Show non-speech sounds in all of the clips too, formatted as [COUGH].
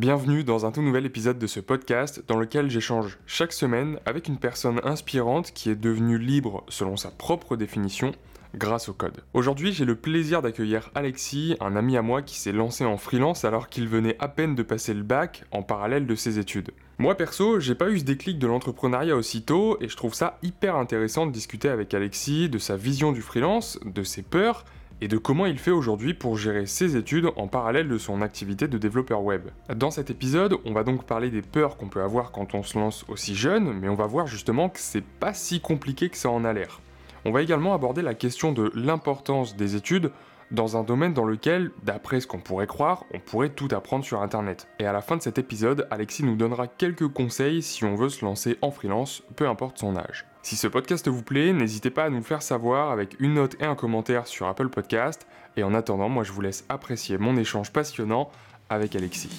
Bienvenue dans un tout nouvel épisode de ce podcast dans lequel j'échange chaque semaine avec une personne inspirante qui est devenue libre selon sa propre définition grâce au code. Aujourd'hui, j'ai le plaisir d'accueillir Alexis, un ami à moi qui s'est lancé en freelance alors qu'il venait à peine de passer le bac en parallèle de ses études. Moi perso, j'ai pas eu ce déclic de l'entrepreneuriat aussitôt et je trouve ça hyper intéressant de discuter avec Alexis de sa vision du freelance, de ses peurs et de comment il fait aujourd'hui pour gérer ses études en parallèle de son activité de développeur web. Dans cet épisode, on va donc parler des peurs qu'on peut avoir quand on se lance aussi jeune, mais on va voir justement que c'est pas si compliqué que ça en a l'air. On va également aborder la question de l'importance des études dans un domaine dans lequel, d'après ce qu'on pourrait croire, on pourrait tout apprendre sur Internet. Et à la fin de cet épisode, Alexis nous donnera quelques conseils si on veut se lancer en freelance, peu importe son âge. Si ce podcast vous plaît, n'hésitez pas à nous le faire savoir avec une note et un commentaire sur Apple Podcast. Et en attendant, moi je vous laisse apprécier mon échange passionnant avec Alexis.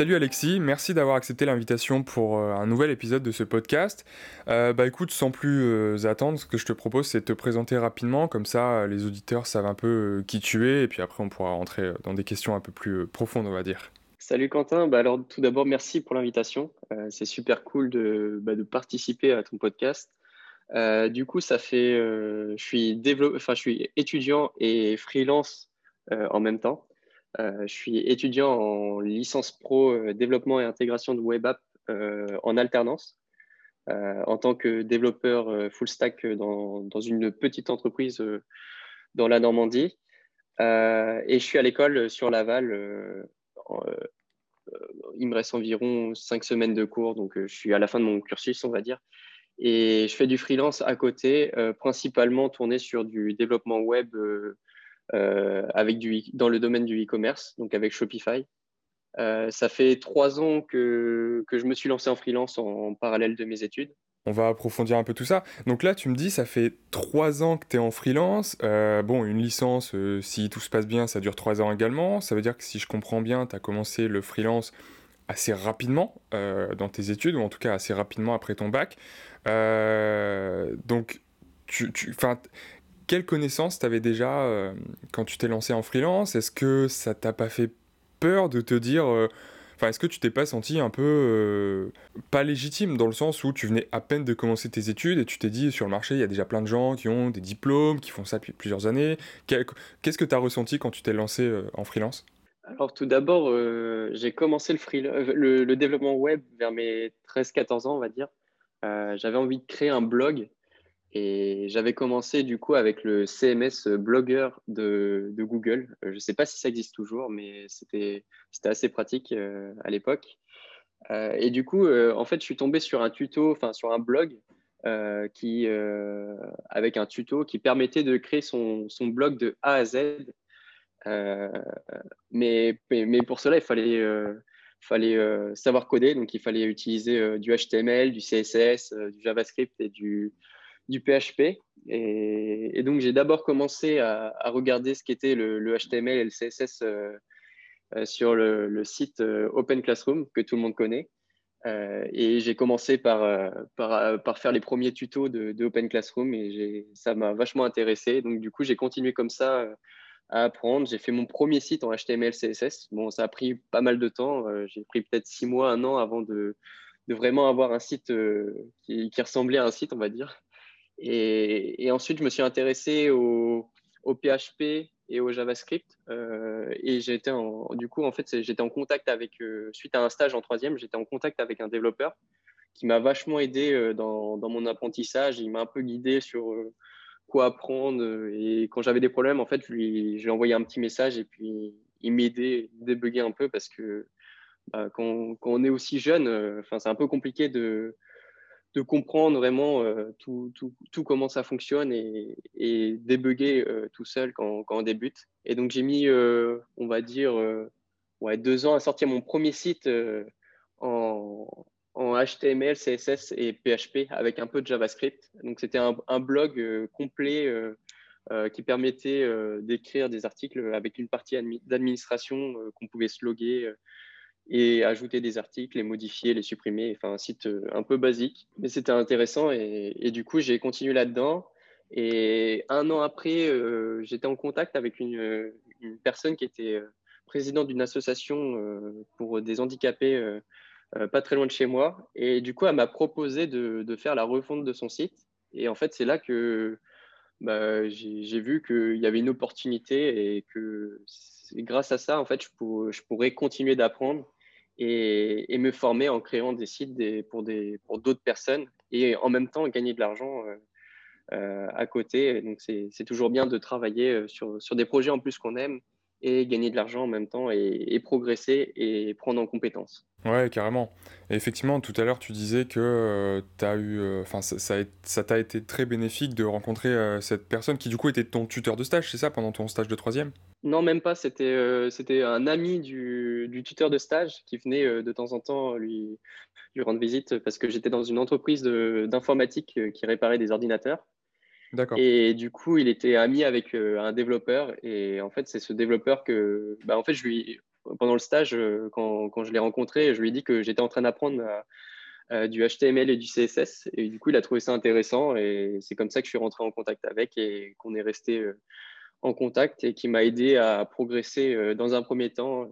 Salut Alexis, merci d'avoir accepté l'invitation pour euh, un nouvel épisode de ce podcast. Euh, bah écoute, sans plus euh, attendre, ce que je te propose c'est de te présenter rapidement, comme ça les auditeurs savent un peu qui tu es, et puis après on pourra rentrer dans des questions un peu plus profondes, on va dire. Salut Quentin, bah alors tout d'abord merci pour l'invitation, c'est super cool de, bah, de, participer à ton podcast. du coup, ça fait, je suis étudiant et freelance en même temps. Euh, je suis étudiant en licence pro euh, développement et intégration de web app euh, en alternance. en tant que développeur full stack dans, une petite entreprise dans la Normandie. et je suis à l'école sur Laval. il me reste environ cinq semaines de cours, donc je suis à la fin de mon cursus, on va dire. Et je fais du freelance à côté, principalement tourné sur du développement web avec du, dans le domaine du e-commerce, donc avec Shopify. Euh, ça fait trois ans que, que, je me suis lancé en freelance en, parallèle de mes études. On va approfondir un peu tout ça. Donc là, tu me dis, ça fait trois ans que tu es en freelance. Euh, bon, une licence, si tout se passe bien, ça dure trois ans également. Ça veut dire que si je comprends bien, tu as commencé le freelance assez rapidement dans tes études, ou en tout cas assez rapidement après ton bac. donc, tu, tu quelles connaissances tu avais déjà euh, quand tu t'es lancé en freelance? Est-ce que ça t'a pas fait peur de te dire. Euh, enfin, est-ce que tu t'es pas senti un peu euh, pas légitime dans le sens où tu venais à peine de commencer tes études et tu t'es dit sur le marché il y a déjà plein de gens qui ont des diplômes, qui font ça depuis plusieurs années. Qu'est-ce que tu as ressenti quand tu t'es lancé en freelance? Alors tout d'abord, j'ai commencé le, le, le, développement web vers mes 13-14 ans, on va dire. J'avais envie de créer un blog et j'avais commencé du coup avec le CMS Blogger de, Google. Euh, je ne sais pas si ça existe toujours, mais c'était assez pratique euh, à l'époque. Euh, et du coup, en fait, je suis tombé sur un tuto, enfin sur un blog qui, avec un tuto qui permettait de créer son, son blog de A à Z. Mais, mais, pour cela, il fallait, fallait savoir coder. Donc, il fallait utiliser du HTML, du CSS, du JavaScript et du, du PHP. Et, donc, j'ai d'abord commencé à, regarder ce qu'était le, HTML et le CSS euh, euh, sur le, site euh, Open Classroom, que tout le monde connaît. et j'ai commencé par, faire les premiers tutos de, Open Classroom et ça m'a vachement intéressé. Donc, du coup, j'ai continué comme ça à apprendre. J'ai fait mon premier site en HTML, CSS. Bon, ça a pris pas mal de temps. j'ai pris peut-être six mois, un an avant de, vraiment avoir un site qui, qui, ressemblait à un site, on va dire. Et, ensuite, je me suis intéressé au, PHP et au JavaScript. Euh, et j'étais du coup, en fait, j'étais en contact avec, euh, suite à un stage en troisième, j'étais en contact avec un développeur qui m'a vachement aidé euh, dans, mon apprentissage. Il m'a un peu guidé sur quoi apprendre. Et quand j'avais des problèmes, en fait, je lui, je lui envoyé un petit message et puis il m'aidait, débugger un peu parce que bah, quand, quand, on est aussi jeune, enfin, c'est un peu compliqué de de comprendre vraiment euh, tout, tout, tout, comment ça fonctionne et, et débugger euh, tout seul quand, quand, on débute. Et donc, j'ai mis, euh, on va dire, ouais, deux ans à sortir mon premier site en, en, HTML, CSS et PHP avec un peu de JavaScript. Donc, c'était un, un, blog complet qui permettait d'écrire des articles avec une partie d'administration qu'on pouvait se loguer et ajouter des articles, les modifier, les supprimer. Enfin, un site euh, un peu basique, mais c'était intéressant et, du coup, j'ai continué là-dedans. Et un an après, euh, j'étais en contact avec une, une, personne qui était présidente d'une association pour des handicapés pas très loin de chez moi. Et du coup, elle m'a proposé de, de, faire la refonte de son site. Et en fait, c'est là que bah, j'ai vu qu'il y avait une opportunité et que grâce à ça, en fait, je, pourrais continuer d'apprendre et, me former en créant des sites pour d'autres personnes et en même temps gagner de l'argent euh, euh, à côté. Donc, c'est toujours bien de travailler euh, sur des projets en plus qu'on aime et gagner de l'argent en même temps et, progresser et prendre en compétences. Ouais, carrément. Et effectivement, tout à l'heure, tu disais que euh, as eu, euh, ça t'a été très bénéfique de rencontrer euh, cette personne qui, du coup, était ton tuteur de stage, c'est ça, pendant ton stage de troisième? Non, même pas. C'était c'était un ami du, du, tuteur de stage qui venait de temps en temps lui, lui rendre visite parce que j'étais dans une entreprise d'informatique qui réparait des ordinateurs. Et du coup, il était ami avec euh, un développeur. Et en fait, c'est ce développeur que, bah, en fait, je lui, pendant le stage, euh, quand, quand je l'ai rencontré, je lui ai dit que j'étais en train d'apprendre du HTML et du CSS. Et du coup, il a trouvé ça intéressant. Et c'est comme ça que je suis rentré en contact avec et qu'on est resté euh, en contact et qui m'a aidé à progresser dans un premier temps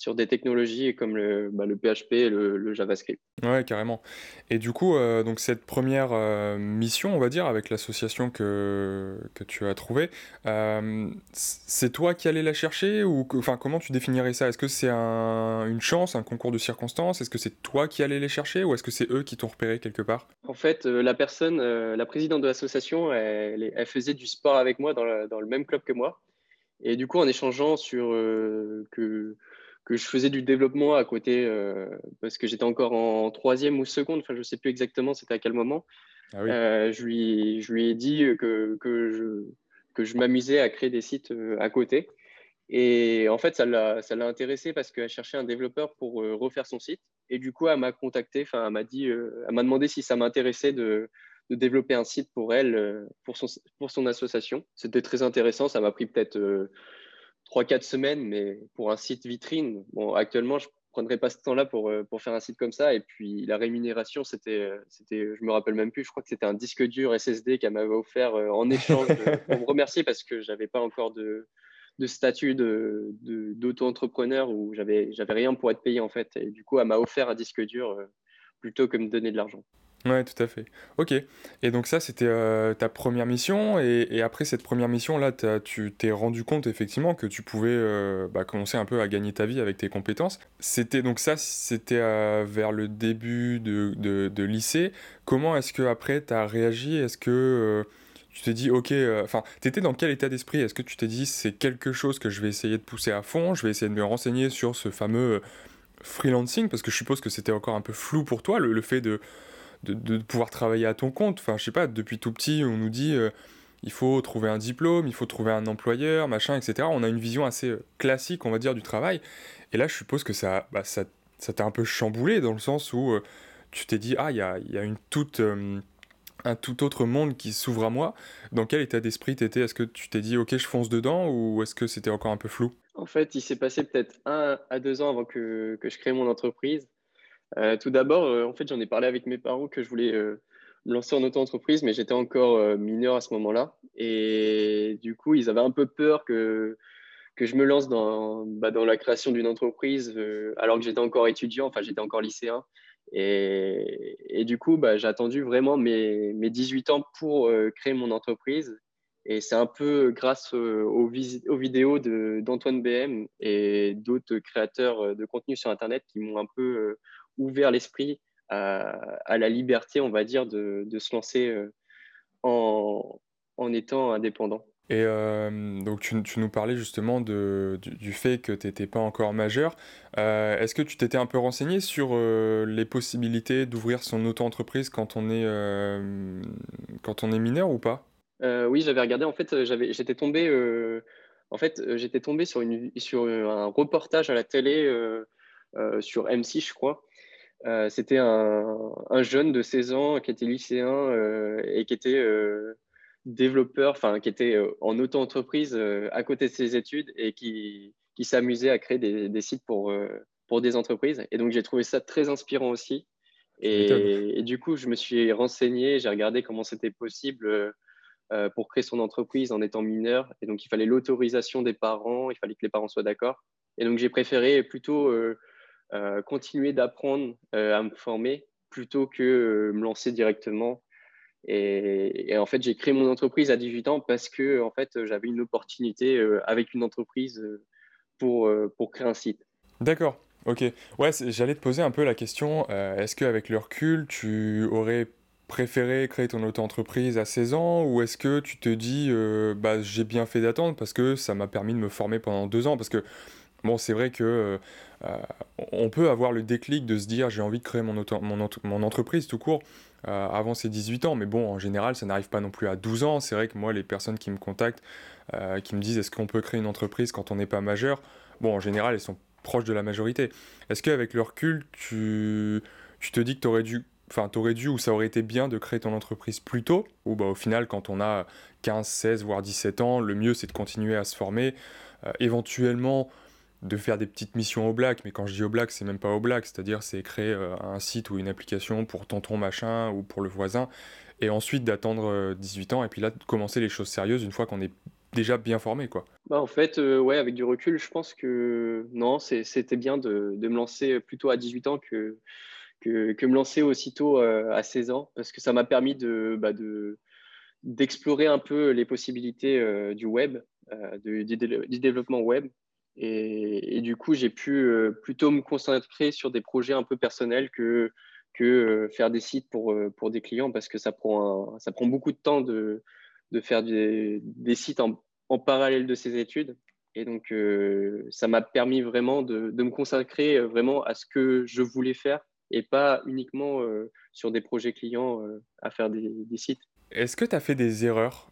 sur des technologies comme le, bah, le PHP et le, JavaScript. Ouais, carrément. Et du coup, euh, donc cette première euh, mission, on va dire, avec l'association que, que tu as trouvée, euh, c'est toi qui allais la chercher ou enfin comment tu définirais ça? Est-ce que c'est un, une chance, un concours de circonstances? Est-ce que c'est toi qui allais les chercher ou est-ce que c'est eux qui t'ont repéré quelque part? En fait, la personne, la présidente de l'association, elle, elle, faisait du sport avec moi dans, dans, le même club que moi. Et du coup, en échangeant sur que que je faisais du développement à côté euh, parce que j'étais encore en troisième ou seconde, enfin je ne sais plus exactement c'était à quel moment. Ah euh, je, lui, je lui ai dit que, que je, que je m'amusais à créer des sites euh, à côté. Et en fait, ça l'a intéressé parce qu'elle cherchait un développeur pour refaire son site. Et du coup, elle m'a contacté, enfin, elle m'a dit, elle m'a demandé si ça m'intéressait de, de, développer un site pour elle, pour son, pour son association. C'était très intéressant. Ça m'a pris peut-être 3-4 semaines, mais pour un site vitrine, bon, actuellement, je ne prendrais pas ce temps-là pour, euh, pour faire un site comme ça. Et puis, la rémunération, c'était, euh, c'était je me rappelle même plus, je crois que c'était un disque dur SSD qu'elle m'avait offert euh, en échange pour me remercier parce que je n'avais pas encore de, de statut de, d'auto-entrepreneur où j'avais, j'avais rien pour être payé en fait. Et du coup, elle m'a offert un disque dur plutôt que me donner de l'argent. Ouais, tout à fait. Ok. Et donc ça, c'était euh, ta première mission. Et, après cette première mission, là, tu t'es rendu compte effectivement que tu pouvais euh, bah, commencer un peu à gagner ta vie avec tes compétences. C'était donc ça, c'était euh, vers le début de, de, lycée. Comment est-ce que après tu as réagi? Est-ce que tu t'es dit, ok, enfin, tu étais dans quel état d'esprit? Est-ce que tu t'es dit, c'est quelque chose que je vais essayer de pousser à fond Je vais essayer de me renseigner sur ce fameux freelancing? Parce que je suppose que c'était encore un peu flou pour toi, le fait de de, pouvoir travailler à ton compte. Enfin, je sais pas, depuis tout petit, on nous dit euh, il faut trouver un diplôme, il faut trouver un employeur, machin, etc. On a une vision assez euh, classique, on va dire, du travail. Et là, je suppose que ça bah, ça, ça t'a un peu chamboulé dans le sens où euh, tu t'es dit ah, il y a, y a, une toute. un tout autre monde qui s'ouvre à moi. Dans quel état d'esprit t'étais? Est-ce que tu t'es dit ok je fonce dedans ou est-ce que c'était encore un peu flou? En fait, il s'est passé peut-être un à deux ans avant que, que je crée mon entreprise. Euh, tout d'abord, euh, en fait, j'en ai parlé avec mes parents que je voulais euh, me lancer en auto-entreprise, mais j'étais encore mineur à ce moment-là. Et du coup, ils avaient un peu peur que, que je me lance dans, bah, dans la création d'une entreprise alors que j'étais encore étudiant, enfin, j'étais encore lycéen. Et, et du coup, bah, j'ai attendu vraiment mes, mes 18 ans pour créer mon entreprise. Et c'est un peu grâce aux, aux vidéos d'Antoine BM et d'autres créateurs de contenu sur Internet qui m'ont un peu ouvert l'esprit à, la liberté, on va dire, de, se lancer euh, en, en, étant indépendant. Et euh, donc tu, tu, nous parlais justement de, du, fait que tu n'étais pas encore majeur. Euh, est-ce que tu t'étais un peu renseigné sur les possibilités d'ouvrir son auto-entreprise quand, on est, quand on est mineur ou pas? Oui, j'avais regardé. En fait, j'étais tombé, en fait, j'étais tombé sur, une, sur un reportage à la télé sur M6, je crois, c'était un, jeune de 16 ans qui était lycéen euh, et qui était euh, développeur, enfin qui était en auto-entreprise à côté de ses études et qui, qui s'amusait à créer des, des, sites pour, pour des entreprises. Et donc j'ai trouvé ça très inspirant aussi. Et, et, du coup, je me suis renseigné, j'ai regardé comment c'était possible pour créer son entreprise en étant mineur. Et donc, il fallait l'autorisation des parents, il fallait que les parents soient d'accord. Et donc, j'ai préféré plutôt continuer d'apprendre à me former plutôt que me lancer directement. Et, en fait, j'ai créé mon entreprise à 18 ans parce que en fait, j'avais une opportunité avec une entreprise pour, pour créer un site. D'accord. Ok. Ouais, j'allais te poser un peu la question, euh, est-ce qu'avec le recul, tu aurais préféré créer ton auto-entreprise à 16 ans ou est-ce que tu te dis, euh, bah, j'ai bien fait d'attendre parce que ça m'a permis de me former pendant deux ans? Parce que, bon, c'est vrai que euh, on peut avoir le déclic de se dire, j'ai envie de créer mon, mon, mon entreprise tout court. avant ses 18 ans, mais bon, en général, ça n'arrive pas non plus à 12 ans. C'est vrai que moi, les personnes qui me contactent, qui me disent est-ce qu'on peut créer une entreprise quand on n'est pas majeur, bon, en général, elles sont proche de la majorité. Est-ce qu'avec le recul, tu, tu te dis que tu aurais dû enfin, t'aurais dû ou ça aurait été bien de créer ton entreprise plus tôt, ou bah, au final, quand on a 15, 16, voire 17 ans, le mieux c'est de continuer à se former, euh, éventuellement de faire des petites missions au black, mais quand je dis au black, c'est même pas au black, c'est-à-dire c'est créer euh, un site ou une application pour tonton machin ou pour le voisin, et ensuite d'attendre 18 euh, ans, et puis là de commencer les choses sérieuses une fois qu'on est déjà bien formé, quoi. Bah, en fait, euh, ouais, avec du recul, je pense que non, c'était bien de, de, me lancer plutôt à 18 ans que, que, que me lancer aussitôt à 16 ans, parce que ça m'a permis de, bah, de, d'explorer un peu les possibilités du web, du, développement web. Et, du coup, j'ai pu plutôt me concentrer sur des projets un peu personnels que, que faire des sites pour, pour des clients, parce que ça prend, ça prend beaucoup de temps de de faire des, sites en, parallèle de ses études. Et donc, euh, ça m'a permis vraiment de, me consacrer euh, vraiment à ce que je voulais faire et pas uniquement euh, sur des projets clients à faire des, sites. Est-ce que tu as fait des erreurs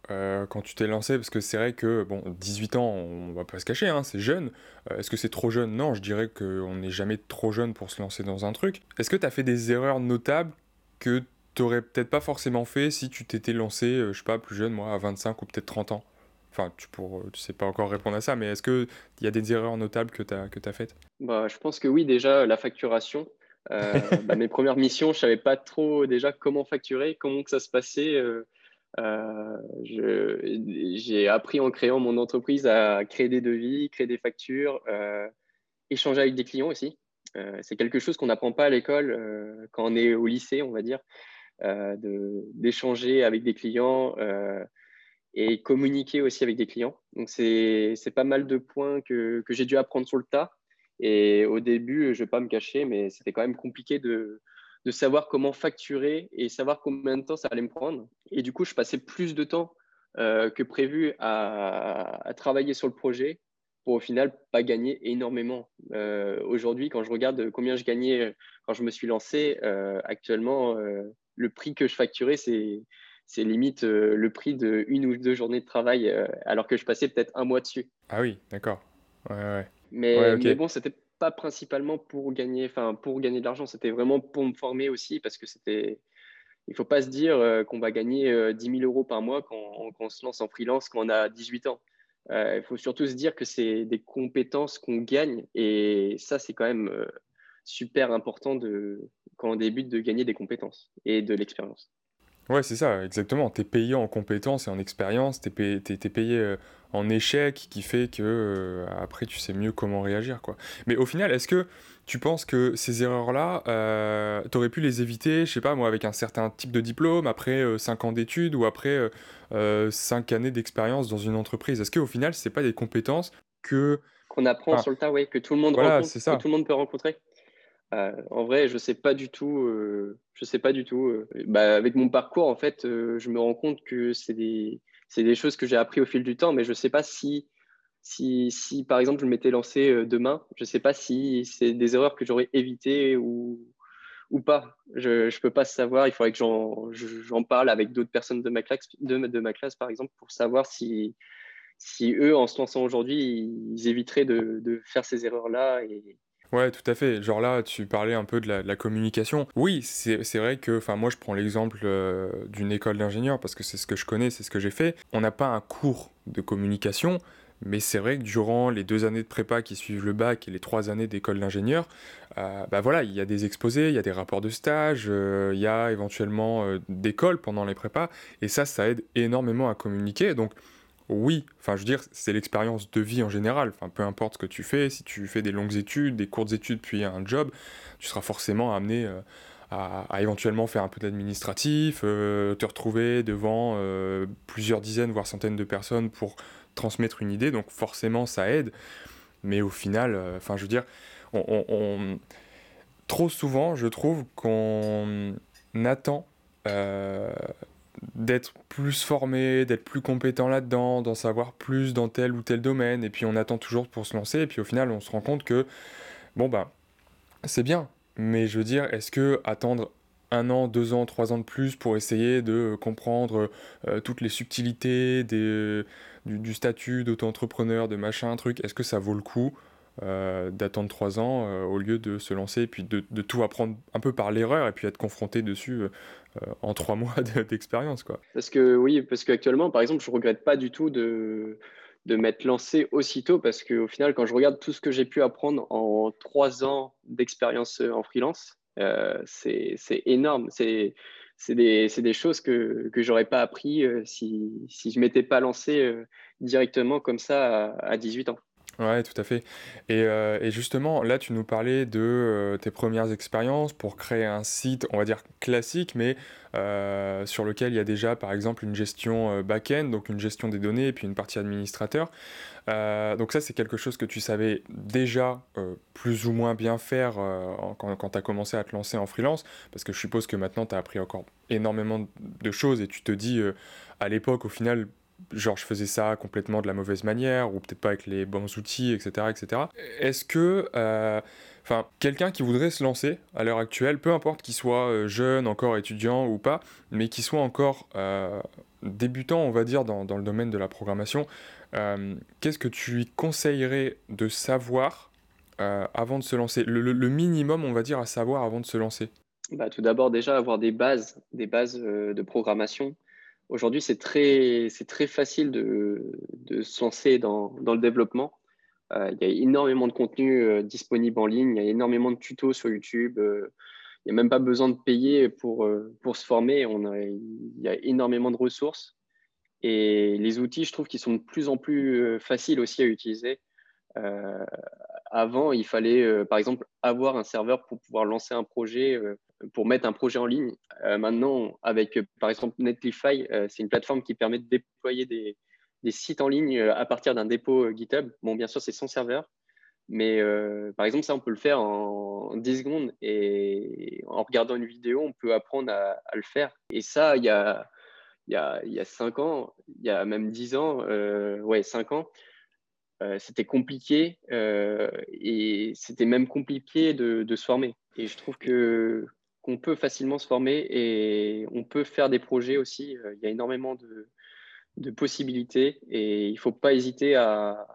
quand tu t'es lancé? Parce que c'est vrai que, bon, 18 ans, on va pas se cacher, hein, c'est jeune. Est-ce que c'est trop jeune? Non, je dirais qu'on n'est jamais trop jeune pour se lancer dans un truc. Est-ce que tu as fait des erreurs notables que t'aurais peut-être pas forcément fait si tu t'étais lancé, euh, je sais pas, plus jeune, moi, à 25 ou peut-être 30 ans? Enfin, tu ne tu sais pas encore répondre à ça, mais est-ce qu'il y a des erreurs notables que tu as faites? Bah, Je pense que oui, déjà, la facturation. Euh, bah, mes premières missions, je savais pas trop déjà comment facturer, comment que ça se passait. Euh, j'ai appris en créant mon entreprise à créer des devis, créer des factures, échanger avec des clients aussi. c'est quelque chose qu'on n'apprend pas à l'école quand on est au lycée, on va dire. Euh, d'échanger avec des clients euh, et communiquer aussi avec des clients. Donc, c'est pas mal de points que, que j'ai dû apprendre sur le tas. Et au début, je ne vais pas me cacher, mais c'était quand même compliqué de, de, savoir comment facturer et savoir combien de temps ça allait me prendre. Et du coup, je passais plus de temps euh, que prévu à, travailler sur le projet pour au final pas gagner énormément. Aujourd'hui, quand je regarde combien je gagnais quand je me suis lancé, actuellement, le prix que je facturais, c'est c'est limite euh, le prix de une ou deux journées de travail, euh, alors que je passais peut-être un mois dessus. Ah oui, d'accord. Mais, mais, bon, c'était pas principalement pour gagner, enfin pour gagner de l'argent, c'était vraiment pour me former aussi, parce que c'était, il faut pas se dire euh, qu'on va gagner 10 000 euros par mois quand, quand, on se lance en freelance quand on a 18 ans. il faut surtout se dire que c'est des compétences qu'on gagne, et ça, c'est quand même super important de, quand on débute de gagner des compétences et de l'expérience. Ouais, c'est ça, exactement. Tu es payé en compétences et en expérience, tu es, payé euh, en échec qui fait que euh, après tu sais mieux comment réagir. quoi. Mais au final, est-ce que tu penses que ces erreurs-là, euh, tu aurais pu les éviter, je sais pas moi, avec un certain type de diplôme, après 5 ans d'études ou après 5 années d'expérience dans une entreprise? Est-ce qu'au final, c'est pas des compétences que. Qu'on apprend sur le tas, oui, que tout le monde rencontre, que tout le monde peut rencontrer? Euh, en vrai, je sais pas du tout. Euh, je sais pas du tout. Euh. Bah, avec mon parcours, en fait, je me rends compte que c'est des, des, choses que j'ai appris au fil du temps, mais je sais pas si, si, si par exemple, je m'étais lancé demain, je sais pas si c'est des erreurs que j'aurais évitées ou, ou pas. Je ne peux pas savoir. Il faudrait que j'en parle avec d'autres personnes de ma, classe, de, ma classe, par exemple, pour savoir si, si eux, en se lançant aujourd'hui, ils éviteraient de, de faire ces erreurs-là et, Ouais, tout à fait. Genre là, tu parlais un peu de la, communication. Oui, c'est vrai que, enfin, moi, je prends l'exemple euh, d'une école d'ingénieur parce que c'est ce que je connais, c'est ce que j'ai fait. On n'a pas un cours de communication, Mais c'est vrai que durant les deux années de prépa qui suivent le bac et les trois années d'école d'ingénieur, euh, bah voilà, il y a des exposés, il y a des rapports de stage, euh, il y a éventuellement euh, d'école pendant les prépas, et ça, ça aide énormément à communiquer. Donc oui, enfin je dire, c'est l'expérience de vie en général. Enfin, peu importe ce que tu fais, si tu fais des longues études, des courtes études, puis un job, tu seras forcément amené à, éventuellement faire un peu d'administratif, te retrouver devant plusieurs dizaines, voire centaines de personnes pour transmettre une idée, donc forcément ça aide. Mais au final, euh, enfin je veux dire, trop souvent, je trouve qu'on attend euh, d'être plus formé, d'être plus compétent là-dedans, d'en savoir plus dans tel ou tel domaine, et puis on attend toujours pour se lancer, et puis au final on se rend compte que, bon ben, c'est bien, mais je veux dire, est-ce que attendre un an, deux ans, trois ans de plus pour essayer de comprendre euh, toutes les subtilités du, statut d'auto-entrepreneur, de machin, truc, est-ce que ça vaut le coup euh, d'attendre trois ans euh, au lieu de se lancer et puis de, tout apprendre un peu par l'erreur et puis être confronté dessus en trois [LAUGHS] mois d'expérience. Parce que oui, parce qu'actuellement, par exemple, je regrette pas du tout de, de m'être lancé aussitôt parce qu'au final, quand je regarde tout ce que j'ai pu apprendre en trois ans d'expérience en freelance, euh, c'est énorme. C'est des, des, choses que, que j'aurais pas appris euh, si, si je m'étais pas lancé euh, directement comme ça à, 18 ans. Ouais, tout à fait. Et, et, justement, là, tu nous parlais de tes premières expériences pour créer un site, on va dire classique, mais sur lequel il y a déjà, par exemple, une gestion back-end, donc une gestion des données, et puis une partie administrateur. Euh, donc ça, c'est quelque chose que tu savais déjà euh, plus ou moins bien faire euh, quand, tu as commencé à te lancer en freelance, parce que je suppose que maintenant, tu as appris encore énormément de choses et tu te dis, à l'époque, au final, genre je faisais ça complètement de la mauvaise manière, ou peut-être pas avec les bons outils, etc. etc. Est-ce que... Enfin, quelqu'un qui voudrait se lancer à l'heure actuelle, peu importe qu'il soit jeune, encore étudiant ou pas, mais qui soit encore débutant, on va dire, dans, dans, le domaine de la programmation, euh, qu'est-ce que tu lui conseillerais de savoir euh, avant de se lancer? Le, minimum, on va dire, à savoir avant de se lancer? Bah, Tout d'abord, déjà, avoir des bases, des bases euh, de programmation. Aujourd'hui, c'est très, très facile de, de se lancer dans, dans le développement. il y a énormément de contenu disponible en ligne, il y a énormément de tutos sur YouTube. il n'y a même pas besoin de payer pour, pour se former. On a, il y a énormément de ressources. Et les outils, je trouve qu'ils sont de plus en plus euh, faciles aussi à utiliser. Euh, avant, il fallait, euh, par exemple, avoir un serveur pour pouvoir lancer un projet, pour mettre un projet en ligne. maintenant, avec, par exemple, Netlify, c'est une plateforme qui permet de déployer des, sites en ligne à partir d'un dépôt GitHub. Bon, bien sûr, c'est sans serveur. Mais par exemple, ça, on peut le faire en 10 secondes et en regardant une vidéo, on peut apprendre à, le faire. Et ça, il y a, y a, y a 5 ans, il y a même 10 ans, euh, ouais, 5 ans, euh, c'était compliqué euh, et c'était même compliqué de, de, se former. Et je trouve que qu'on peut facilement se former et on peut faire des projets aussi. Il y a énormément de, possibilités et il ne faut pas hésiter à,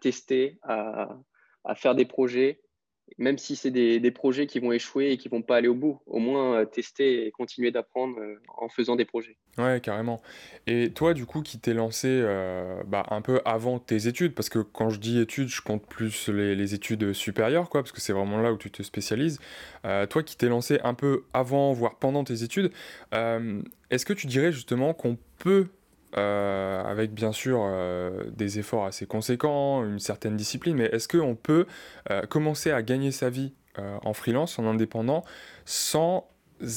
tester, à, faire des projets même si c'est des, projets qui vont échouer et qui vont pas aller au bout, au moins euh, tester et continuer d'apprendre euh, en faisant des projets. Ouais, carrément. Et toi, du coup, qui t'es lancé euh, bah, un peu avant tes études, parce que quand je dis études, je compte plus les, études supérieures, quoi, parce que c'est vraiment là où tu te spécialises. toi, qui t'es lancé un peu avant, voire pendant tes études, est-ce que tu dirais justement qu'on peut euh, avec bien sûr euh, des efforts assez conséquents, une certaine discipline, mais est-ce qu'on peut euh, commencer à gagner sa vie en freelance, en indépendant, sans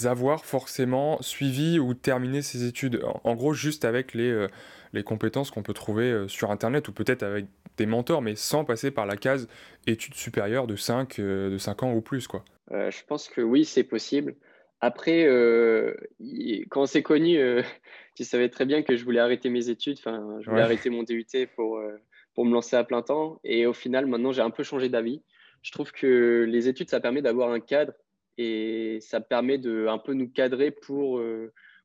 avoir forcément suivi ou terminé ses études? En, gros, juste avec les, les compétences qu'on peut trouver sur Internet ou peut-être avec des mentors, mais sans passer par la case études supérieures de 5, de 5 ans ou plus. Quoi. je pense que oui, c'est possible. Après, euh, quand on s'est connu, euh, [LAUGHS] tu savais très bien que je voulais arrêter mes études. Enfin, je voulais arrêter mon DUT pour, euh, pour me lancer à plein temps. Et au final, maintenant, j'ai un peu changé d'avis. Je trouve que les études, ça permet d'avoir un cadre et ça permet de un peu nous cadrer pour,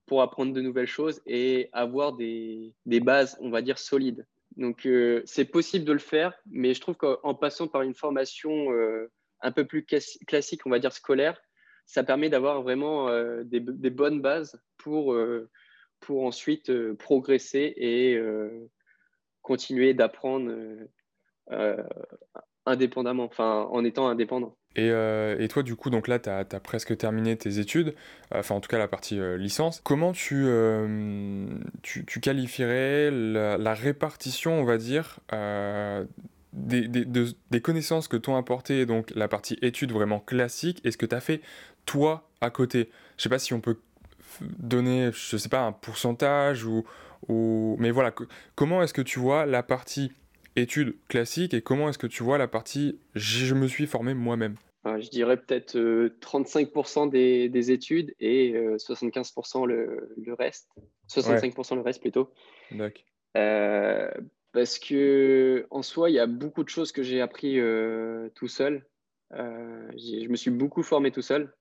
pour apprendre de nouvelles choses et avoir des, des bases, on va dire, solides. Donc, c'est possible de le faire, mais je trouve qu'en passant par une formation un peu plus classique, on va dire scolaire, ça permet d'avoir vraiment euh, des, bonnes bases pour, euh, pour ensuite euh, progresser et, continuer d'apprendre indépendamment, enfin en étant indépendant. Et, et, toi, du coup, donc là, tu as, presque terminé tes études, enfin en tout cas la partie licence. Comment tu, tu, qualifierais la, la, répartition, on va dire, des, des, des, connaissances que t'ont apporté, donc la partie études vraiment classique, et ce que tu as fait toi à côté Je sais pas si on peut donner, je sais pas, un pourcentage ou. ou... Mais voilà, comment est-ce que tu vois la partie études classiques et comment est-ce que tu vois la partie je me suis formé moi-même? Ah, Je dirais peut-être 35% euh, des, des, études et 75% euh, le, le, reste. 65% le reste plutôt. D'accord. Euh, parce que en soi, il y a beaucoup de choses que j'ai appris tout seul. je me suis beaucoup formé tout seul.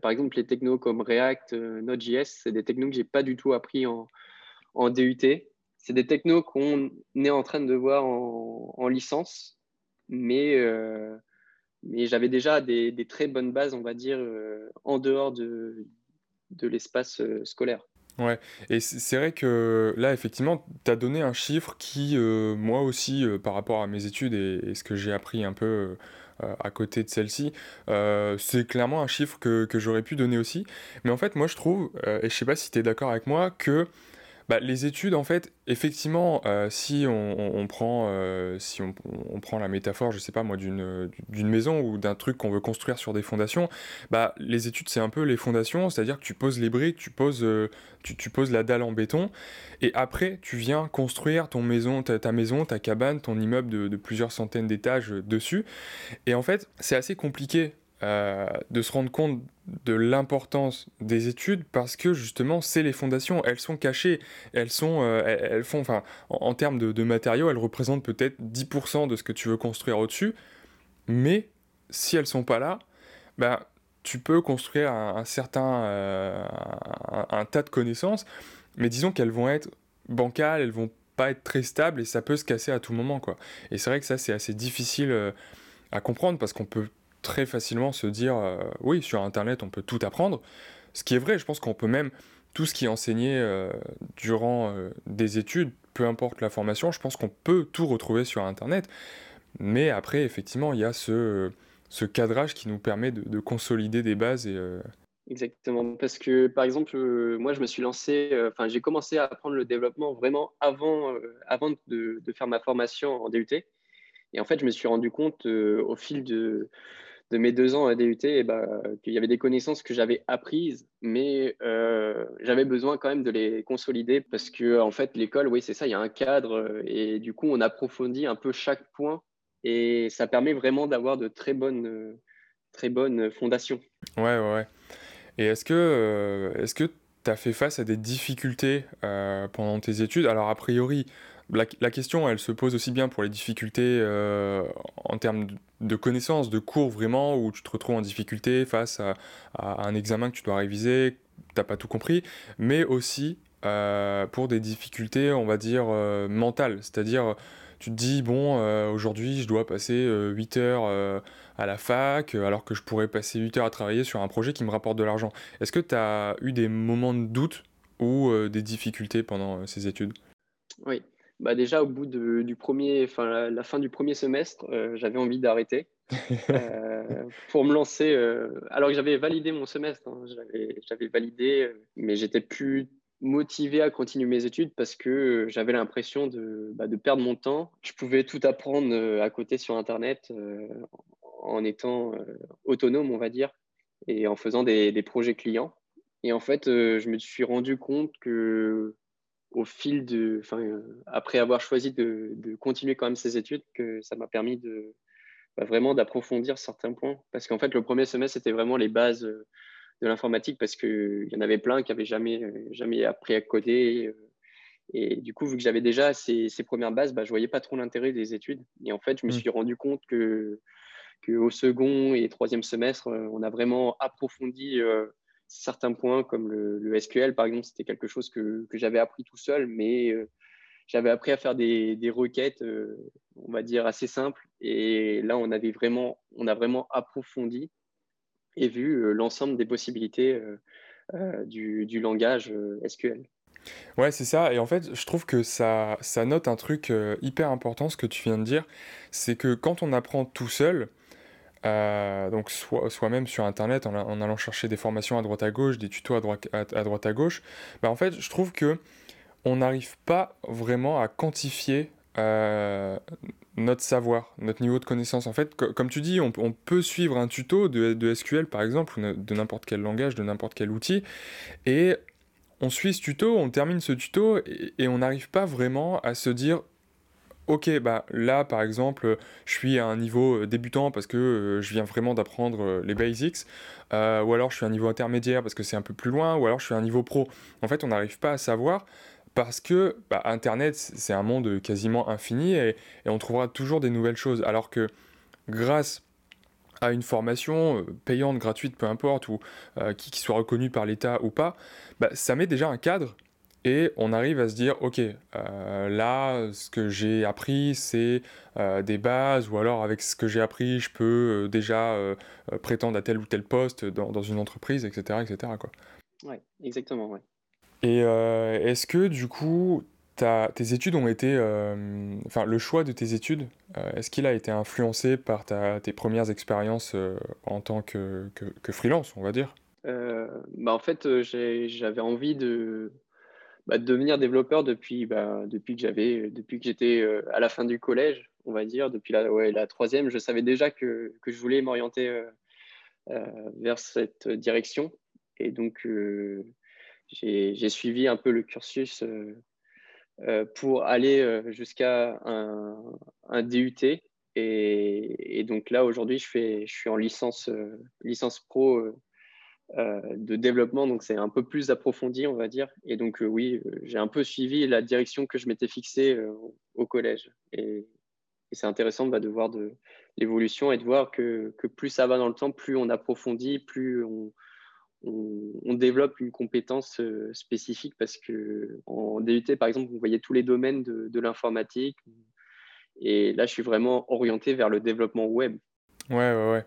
Par exemple, les technos comme React, Node.js, c'est des technos que j'ai pas du tout appris en, DUT c'est des technos qu'on est en train de voir en, licence, mais, euh, mais j'avais déjà des, très bonnes bases, on va dire, euh, en dehors de, l'espace euh, scolaire. Ouais, et c'est vrai que là, effectivement, tu as donné un chiffre qui, moi aussi, par rapport à mes études et, ce que j'ai appris un peu à côté de celle-ci, c'est clairement un chiffre que, j'aurais pu donner aussi. Mais en fait, moi, je trouve, et je sais pas si tu es d'accord avec moi, que bah, les études, en fait, effectivement, euh, si on, prend, euh, si on, prend la métaphore, je sais pas moi, d'une maison ou d'un truc qu'on veut construire sur des fondations, bah, les études, c'est un peu les fondations, c'est-à-dire que tu poses les briques, tu poses, euh, tu, poses la dalle en béton, et après, tu viens construire ton maison, ta, maison, ta cabane, ton immeuble de, plusieurs centaines d'étages dessus. Et en fait, c'est assez compliqué de se rendre compte de l'importance des études parce que justement c'est les fondations, elles sont cachées, elles sont, euh, elles, font, enfin en, termes de, matériaux, elles représentent peut-être 10% de ce que tu veux construire au-dessus, mais si elles sont pas là, ben tu peux construire un, certain, euh, un, tas de connaissances, mais disons qu'elles vont être bancales, elles vont pas être très stables et ça peut se casser à tout moment quoi. Et c'est vrai que ça c'est assez difficile à comprendre parce qu'on peut très facilement se dire euh, oui, sur Internet, on peut tout apprendre. Ce qui est vrai, je pense qu'on peut même tout ce qui est enseigné euh, durant euh, des études, peu importe la formation, je pense qu'on peut tout retrouver sur Internet. Mais après, effectivement, il y a ce, cadrage qui nous permet de, consolider des bases. Et, Exactement, parce que par exemple, moi, je me suis lancé, enfin, j'ai commencé à apprendre le développement vraiment avant, avant de, faire ma formation en DUT. Et en fait, je me suis rendu compte au fil de, de mes deux ans à DUT, eh ben, qu'il y avait des connaissances que j'avais apprises, mais euh, j'avais besoin quand même de les consolider parce que en fait l'école, oui c'est ça, il y a un cadre et du coup on approfondit un peu chaque point et ça permet vraiment d'avoir de très bonnes, très bonnes fondations. Ouais, ouais. Et est-ce que, euh, est-ce que tu as fait face à des difficultés euh, pendant tes études? Alors a priori, la, question, elle se pose aussi bien pour les difficultés euh, en termes de connaissances, de cours vraiment, où tu te retrouves en difficulté face à, un examen que tu dois réviser, t'as pas tout compris, mais aussi euh, pour des difficultés, on va dire, euh, mentales. C'est-à-dire, tu te dis, bon, aujourd'hui, je dois passer 8 heures à la fac, alors que je pourrais passer 8 heures à travailler sur un projet qui me rapporte de l'argent. Est-ce que tu as eu des moments de doute ou des difficultés pendant ces études? Oui, bah déjà au bout de, du premier, enfin la, fin du premier semestre, euh, j'avais envie d'arrêter [LAUGHS] euh, pour me lancer. Euh, alors que j'avais validé mon semestre, hein, j'avais validé, mais j'étais plus motivé à continuer mes études parce que j'avais l'impression de, bah, de, perdre mon temps. Je pouvais tout apprendre à côté sur Internet en étant autonome, on va dire, et en faisant des, des projets clients. Et en fait, je me suis rendu compte que au fil de, enfin, euh, après avoir choisi de, continuer quand même ces études, que ça m'a permis de bah, vraiment d'approfondir certains points. Parce qu'en fait, le premier semestre, c'était vraiment les bases euh, de l'informatique parce qu'il y en avait plein qui n'avaient jamais, euh, jamais appris à coder. Et du coup, vu que j'avais déjà ces, ces, premières bases, bah, je ne voyais pas trop l'intérêt des études. Et en fait, je me mmh. suis rendu compte que, que au second et troisième semestre, on a vraiment approfondi certains points comme le, SQL, par exemple, c'était quelque chose que, j'avais appris tout seul, mais euh, j'avais appris à faire des, requêtes, euh, on va dire, assez simples. Et là, on, avait vraiment, on a vraiment approfondi et vu euh, l'ensemble des possibilités du, langage SQL. Ouais, c'est ça. Et en fait, je trouve que ça, ça note un truc hyper important, ce que tu viens de dire. C'est que quand on apprend tout seul, donc soi-même sur Internet, en, allant chercher des formations à droite à gauche, des tutos à droite à, droite à gauche, bah en fait, je trouve que on n'arrive pas vraiment à quantifier euh, notre savoir, notre niveau de connaissance. En fait, comme tu dis, on, peut suivre un tuto de, SQL par exemple, ou de n'importe quel langage, de n'importe quel outil, et on suit ce tuto, on termine ce tuto, et, on n'arrive pas vraiment à se dire, ok, bah là par exemple, je suis à un niveau débutant parce que euh, je viens vraiment d'apprendre euh, les basics, ou alors je suis à un niveau intermédiaire parce que c'est un peu plus loin, ou alors je suis à un niveau pro. En fait, on n'arrive pas à savoir parce que bah, Internet, c'est un monde quasiment infini et, on trouvera toujours des nouvelles choses. Alors que grâce à une formation euh, payante, gratuite, peu importe, ou euh, qui, soit reconnue par l'État ou pas, bah, ça met déjà un cadre et on arrive à se dire, ok, euh, là, ce que j'ai appris, c'est des bases, ou alors avec ce que j'ai appris, je peux déjà prétendre à tel ou tel poste dans, dans une entreprise, etc. etc. Quoi. Ouais, exactement, ouais. Et euh, est-ce que du coup, tes études ont été, euh, enfin le choix de tes études, euh, est-ce qu'il a été influencé par tes premières expériences en tant que, que, freelance, on va dire? Bah En fait, j'avais envie de, bah, de, devenir développeur depuis, bah, depuis que j'avais, depuis que j'étais à la fin du collège, on va dire, depuis la, ouais, la troisième, je savais déjà que, que je voulais m'orienter vers cette direction. Et donc, j'ai suivi un peu le cursus euh, euh, pour aller euh, jusqu'à un, DUT. Et, donc là, aujourd'hui, je, je suis en licence, licence pro de développement, donc c'est un peu plus approfondi, on va dire. Et donc, oui, j'ai un peu suivi la direction que je m'étais fixée au collège. Et, c'est intéressant bah, de voir de l'évolution et de voir que, plus ça va dans le temps, plus on approfondit, plus on, développe une compétence euh, spécifique parce que en DUT, par exemple, vous voyez tous les domaines de, l'informatique. Et là, je suis vraiment orienté vers le développement web. Ouais, ouais, ouais.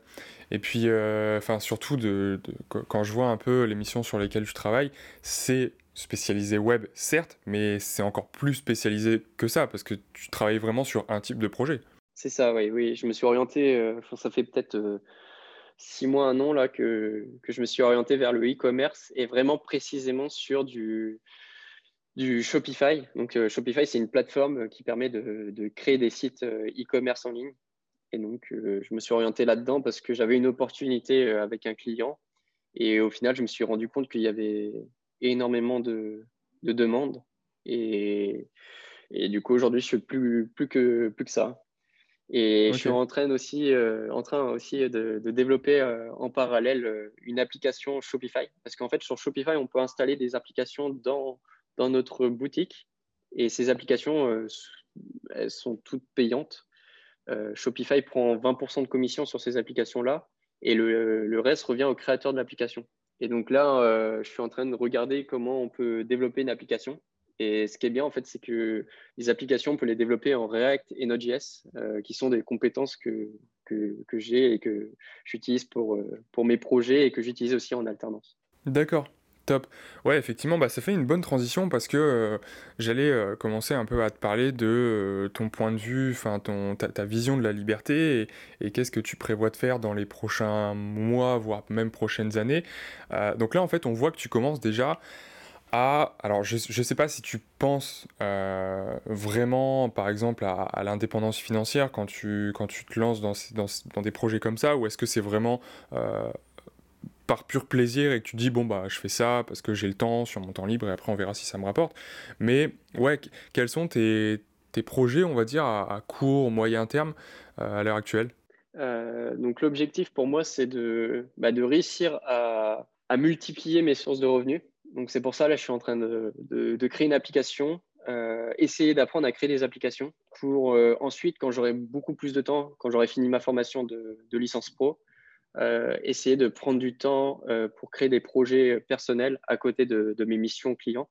Et puis, euh, enfin, surtout, de, quand je vois un peu les missions sur lesquelles je travaille, c'est spécialisé web, certes, mais c'est encore plus spécialisé que ça, parce que tu travailles vraiment sur un type de projet. C'est ça, oui, oui. Je me suis orienté, euh, ça fait peut-être six mois, un an là, que, que je me suis orienté vers le e-commerce et vraiment précisément sur du, du Shopify. Donc, euh, Shopify, c'est une plateforme qui permet de, de créer des sites euh, e-commerce en ligne. Et donc, euh, je me suis orienté là-dedans parce que j'avais une opportunité avec un client. Et au final, je me suis rendu compte qu'il y avait énormément de, de demandes. Et, et, du coup, aujourd'hui, je fais plus, plus, que, plus que ça. Et je suis en train aussi, euh, en train aussi de, développer euh, en parallèle euh, une application Shopify. Parce qu'en fait, sur Shopify, on peut installer des applications dans, dans notre boutique. Et ces applications, elles sont toutes payantes. Shopify prend 20% de commission sur ces applications-là. Et le, reste revient au créateur de l'application. Et donc là, je suis en train de regarder comment on peut développer une application et ce qui est bien, en fait, c'est que les applications, on peut les développer en React et Node.js, euh, qui sont des compétences que, que, que j'ai et que j'utilise pour, euh, pour mes projets et que j'utilise aussi en alternance. D'accord. Top. Ouais, effectivement, bah, ça fait une bonne transition parce que euh, j'allais commencer un peu à te parler de ton point de vue, enfin ta, ta, vision de la liberté et, qu'est-ce que tu prévois de faire dans les prochains mois, voire même prochaines années. donc là, en fait, on voit que tu commences déjà alors, je ne sais pas si tu penses euh, vraiment, par exemple, à, l'indépendance financière quand tu, quand tu te lances dans, dans, dans des projets comme ça, ou est-ce que c'est vraiment euh, par pur plaisir et que tu dis, bon, bah, je fais ça parce que j'ai le temps sur mon temps libre et après on verra si ça me rapporte. Mais, ouais, quels sont tes, tes projets, on va dire, à, court, moyen terme euh, à l'heure actuelle? Donc, l'objectif pour moi, c'est de, bah, de réussir à, multiplier mes sources de revenus donc c'est pour ça, là, je suis en train de, créer une application, euh, essayer d'apprendre à créer des applications pour euh, ensuite, quand j'aurai beaucoup plus de temps, quand j'aurai fini ma formation de, licence pro, euh, essayer de prendre du temps pour créer des projets personnels à côté de, mes missions clients,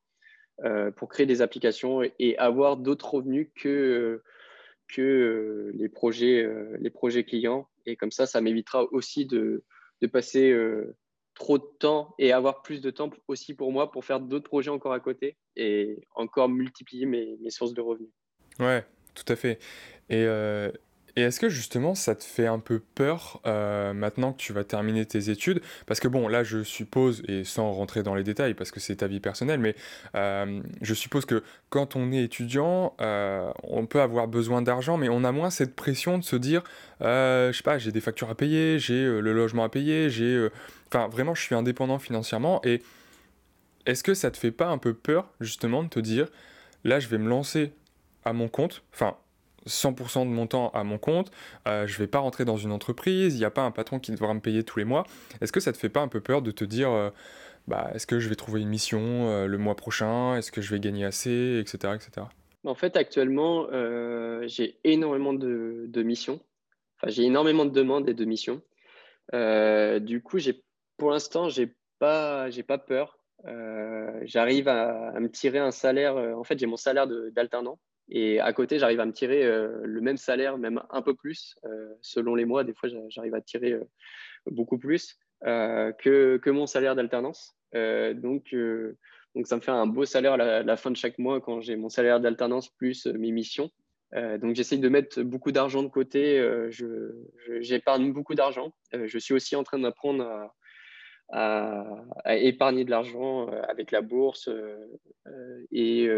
pour créer des applications et, avoir d'autres revenus que, que les, projets, les projets clients. Et comme ça, ça m'évitera aussi de, de passer trop de temps et avoir plus de temps aussi pour moi pour faire d'autres projets encore à côté et encore multiplier mes, mes sources de revenus. Ouais, tout à fait. Et, euh, et est-ce que justement ça te fait un peu peur euh, maintenant que tu vas terminer tes études? Parce que bon, là je suppose, et sans rentrer dans les détails parce que c'est ta vie personnelle, mais euh, je suppose que quand on est étudiant, euh, on peut avoir besoin d'argent, mais on a moins cette pression de se dire, je sais pas, j'ai des factures à payer, j'ai le logement à payer, j'ai... Enfin vraiment, je suis indépendant financièrement, et est-ce que ça te fait pas un peu peur justement de te dire, là je vais me lancer à mon compte, enfin 100% de mon temps à mon compte, euh, je vais pas rentrer dans une entreprise, il n'y a pas un patron qui devra me payer tous les mois. Est-ce que ça te fait pas un peu peur de te dire, euh, bah, est-ce que je vais trouver une mission euh, le mois prochain, est-ce que je vais gagner assez, etc. etc. En fait, actuellement, j'ai énormément de, missions. Enfin, j'ai énormément de demandes et de missions. du coup, pour l'instant, j'ai pas, j'ai pas peur. J'arrive à, à, me tirer un salaire. en fait, j'ai mon salaire d'alternant et à côté, j'arrive à me tirer euh, le même salaire, même un peu plus. Euh, selon les mois, des fois, j'arrive à tirer euh, beaucoup plus que, mon salaire d'alternance. donc, donc, ça me fait un beau salaire à la, fin de chaque mois quand j'ai mon salaire d'alternance plus mes missions. donc, j'essaye de mettre beaucoup d'argent de côté. J'épargne beaucoup d'argent. je suis aussi en train d'apprendre à, à, épargner de l'argent avec la bourse et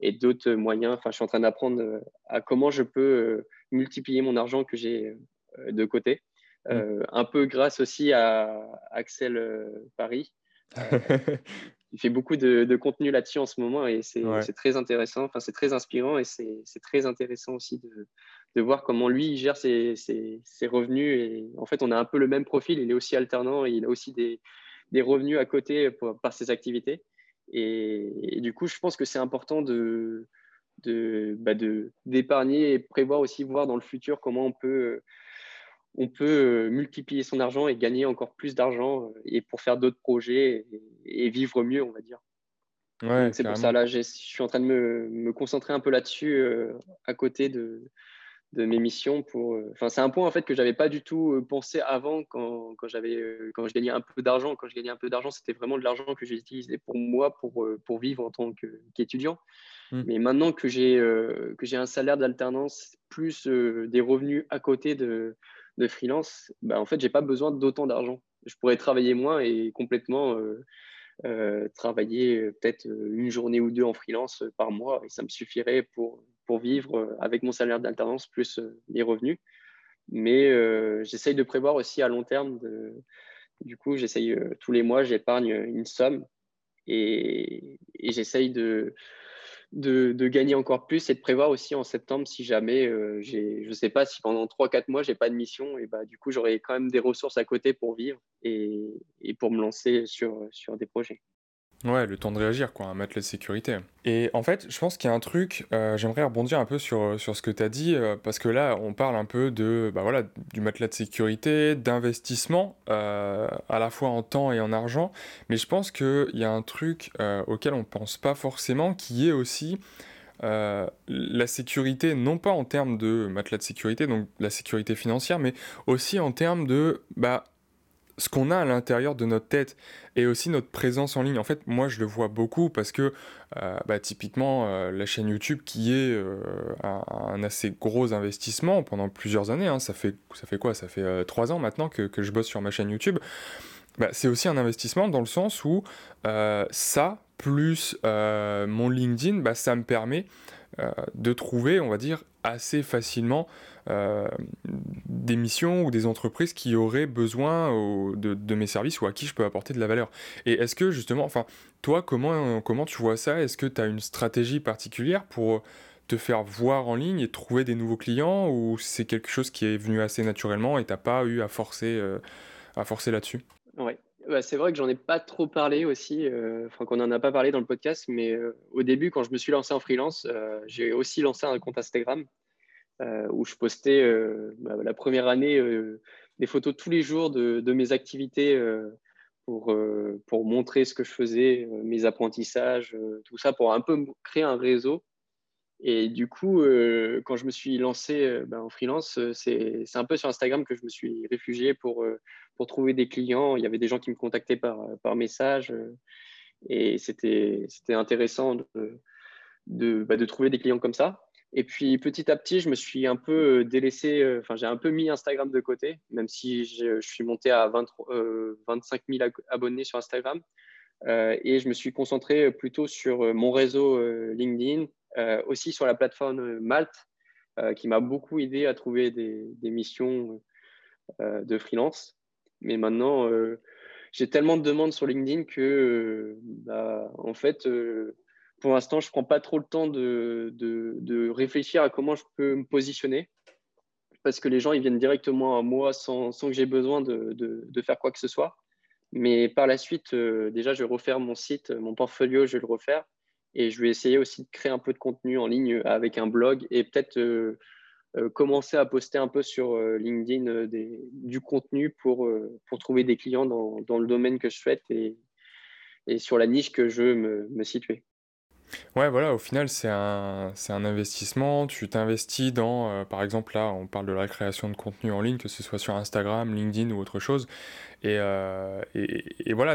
et d'autres moyens. Enfin, je suis en train d'apprendre euh, à comment je peux euh, multiplier mon argent que j'ai euh, de côté. Mm. un peu grâce aussi à Axel Paris. [LAUGHS] il fait beaucoup de, contenu là-dessus en ce moment et c'est très intéressant. Enfin, c'est très inspirant et c'est très intéressant aussi de, de, voir comment lui il gère ses, ses, ses, revenus. Et en fait, on a un peu le même profil. Il est aussi alternant et il a aussi des, des revenus à côté par ses activités. Et, du coup, je pense que c'est important de, bah, de, d'épargner et prévoir aussi, voir dans le futur comment on peut, on peut multiplier son argent et gagner encore plus d'argent euh, et pour faire d'autres projets et, vivre mieux, on va dire. Ouais, c'est pour ça, là, je suis en train de me, me concentrer un peu là-dessus euh, à côté de, de mes missions pour euh, enfin c'est un point en fait que j'avais pas du tout euh, pensé avant quand, quand j'avais euh, quand je gagnais un peu d'argent. Quand je gagnais un peu d'argent c'était vraiment de l'argent que j'utilisais pour moi pour pour vivre en tant qu'étudiant. Mmh. mais maintenant que j'ai que j'ai un salaire d'alternance plus des revenus à côté de, de freelance bah, en fait j'ai pas besoin d'autant d'argent. Je pourrais travailler moins et complètement travailler peut-être une journée ou deux en freelance par mois et ça me suffirait pour pour vivre euh, avec mon salaire d'alternance plus les euh, revenus. Mais euh, j'essaye de prévoir aussi à long terme. Du coup, j'essaye tous les mois, j'épargne une somme et, j'essaye de, gagner encore plus et de prévoir aussi en septembre si jamais je ne sais pas si pendant 3-4 mois j'ai pas de mission et bah du coup j'aurai quand même des ressources à côté pour vivre et, pour me lancer sur des projets. Ouais, le temps de réagir, quoi, un matelas de sécurité. Et en fait, je pense qu'il y a un truc, euh, j'aimerais rebondir un peu sur, sur ce que tu as dit, euh, parce que là, on parle un peu de, bah voilà, du matelas de sécurité, d'investissement, euh, à la fois en temps et en argent, mais je pense qu'il y a un truc auquel on pense pas forcément, qui est aussi la sécurité, non pas en termes de matelas de sécurité, donc la sécurité financière, mais aussi en termes de, bah, ce qu'on a à l'intérieur de notre tête et aussi notre présence en ligne. En fait, moi, je le vois beaucoup parce que, euh, bah, typiquement, euh, la chaîne YouTube qui est euh, un, assez gros investissement pendant plusieurs années, hein, ça, fait, quoi? Ça fait trois ans maintenant que, que, je bosse sur ma chaîne YouTube. Bah, c'est aussi un investissement dans le sens où ça, plus mon LinkedIn, bah, ça me permet de trouver, on va dire, assez facilement euh, des missions ou des entreprises qui auraient besoin de, mes services ou à qui je peux apporter de la valeur. Et est-ce que justement, enfin, toi, comment, comment tu vois ça? Est-ce que tu as une stratégie particulière pour te faire voir en ligne et trouver des nouveaux clients? Ou c'est quelque chose qui est venu assez naturellement et t'as pas eu à forcer, euh, forcer là-dessus? Oui, bah, c'est vrai que j'en ai pas trop parlé aussi, euh, enfin qu'on n'en a pas parlé dans le podcast, mais au début, quand je me suis lancé en freelance, j'ai aussi lancé un compte Instagram. euh, où je postais euh, bah, la première année euh, des photos tous les jours de, mes activités pour, pour montrer ce que je faisais, mes apprentissages, tout ça, pour un peu créer un réseau. Et du coup, euh, quand je me suis lancé euh, ben, en freelance, euh, c'est un peu sur Instagram que je me suis réfugié pour, pour trouver des clients. Il y avait des gens qui me contactaient par, par message et c'était intéressant de, de, bah, de, trouver des clients comme ça. Et puis petit à petit, je me suis un peu délaissé, enfin j'ai un peu mis Instagram de côté, même si je, suis monté à 23, 25 000 abonnés sur Instagram. et je me suis concentré plutôt sur mon réseau LinkedIn, euh, aussi sur la plateforme Malte, euh, qui m'a beaucoup aidé à trouver des, missions euh, de freelance. Mais maintenant, j'ai tellement de demandes sur LinkedIn que, bah, en fait, pour l'instant, je ne prends pas trop le temps de, de, réfléchir à comment je peux me positionner. Parce que les gens, ils viennent directement à moi sans, sans que j'ai besoin de, de, faire quoi que ce soit. Mais par la suite, déjà, je vais refaire mon site, mon portfolio, je vais le refaire. Et je vais essayer aussi de créer un peu de contenu en ligne avec un blog et peut-être euh, euh, commencer à poster un peu sur euh, LinkedIn du contenu pour, pour trouver des clients dans, dans, le domaine que je souhaite et, et sur la niche que je veux me, me situer. Ouais, voilà, au final, c'est un, un investissement. Tu t'investis dans, par exemple, là, on parle de la création de contenu en ligne, que ce soit sur Instagram, LinkedIn ou autre chose. Euh, et, et, voilà,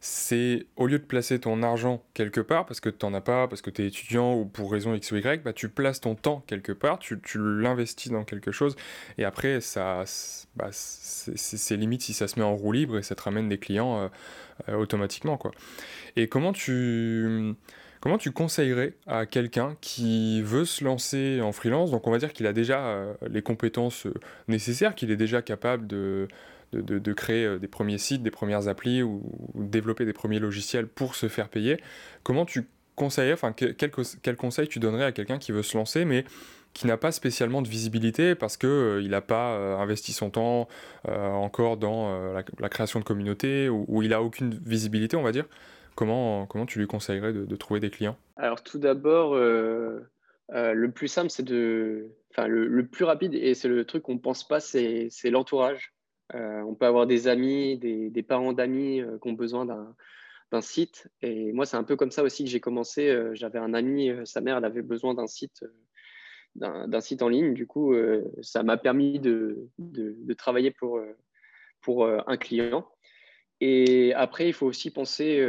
c'est au lieu de placer ton argent quelque part, parce que tu n'en as pas, parce que tu es étudiant ou pour raison X ou Y, bah, tu places ton temps quelque part, tu, tu l'investis dans quelque chose, et après, ça, bah, c'est limite si ça se met en roue libre et ça te ramène des clients euh, euh, automatiquement. Quoi. Et comment tu... Comment tu conseillerais à quelqu'un qui veut se lancer en freelance Donc on va dire qu'il a déjà les compétences nécessaires, qu'il est déjà capable de, créer euh, des premiers sites, des premières applis ou, développer des premiers logiciels pour se faire payer. Comment tu conseillerais, enfin, quel, quel, conseil tu donnerais à quelqu'un qui veut se lancer, mais qui n'a pas spécialement de visibilité parce qu'il euh, il n'a pas euh, investi son temps encore dans la, création de communauté ou, il n'a aucune visibilité, on va dire? Comment, comment tu lui conseillerais de, trouver des clients? Alors tout d'abord, le plus simple, c'est de... Enfin, le, plus rapide, et c'est le truc qu'on ne pense pas, c'est l'entourage. Euh, on peut avoir des amis, des, parents d'amis euh, qui ont besoin d'un site. Et moi, c'est un peu comme ça aussi que j'ai commencé. Euh, j'avais un ami, sa mère, elle avait besoin d'un site, d'un site en ligne. Du coup, ça m'a permis de, travailler pour, pour un client. Et après, il faut aussi penser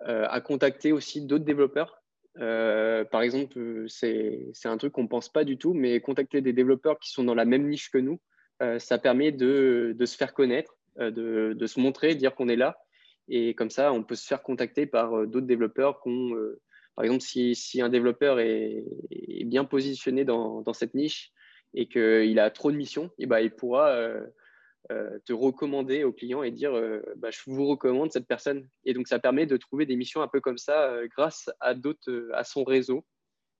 à contacter aussi d'autres développeurs. par exemple, c'est un truc qu'on ne pense pas du tout, mais contacter des développeurs qui sont dans la même niche que nous, euh, ça permet de, se faire connaître, euh, de, se montrer, dire qu'on est là. Et comme ça, on peut se faire contacter par euh, d'autres développeurs par exemple, si, un développeur est, bien positionné dans, cette niche et qu'il a trop de missions, eh ben, il pourra te recommander au client et dire bah, je vous recommande cette personne. Et donc, ça permet de trouver des missions un peu comme ça grâce à, d'autres, à son réseau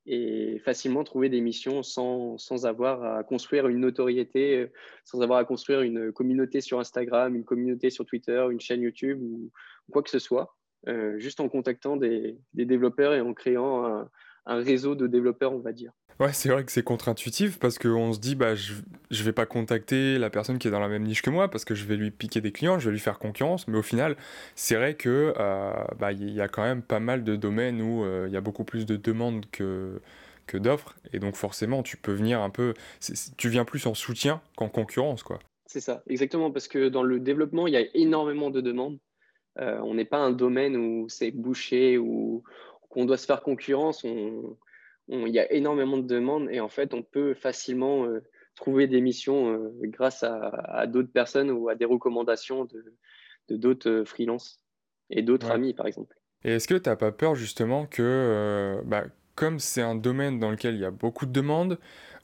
et facilement trouver des missions sans, sans, avoir à construire une notoriété, euh, sans avoir à construire une communauté sur Instagram, une communauté sur Twitter, une chaîne YouTube ou, quoi que ce soit, euh, juste en contactant des, développeurs et en créant un réseau de développeurs, on va dire. Ouais, c'est vrai que c'est contre-intuitif parce qu'on se dit, bah, je, je vais pas contacter la personne qui est dans la même niche que moi parce que je vais lui piquer des clients, je vais lui faire concurrence. Mais au final, c'est vrai que euh, bah, y a quand même pas mal de domaines où euh, il y a beaucoup plus de demandes que, que d'offres. Et donc, forcément, tu peux venir un peu. Tu viens plus en soutien qu'en concurrence, quoi. C'est ça, exactement. Parce que dans le développement, il y a énormément de demandes. Euh, on n'est pas un domaine où c'est bouché, ou qu'on doit se faire concurrence. On il y a énormément de demandes et en fait, on peut facilement euh, trouver des missions euh, grâce à, d'autres personnes ou à des recommandations de d'autres euh, freelances et d'autres amis, par exemple. Et est-ce que tu n'as pas peur justement que, bah, comme c'est un domaine dans lequel il y a beaucoup de demandes,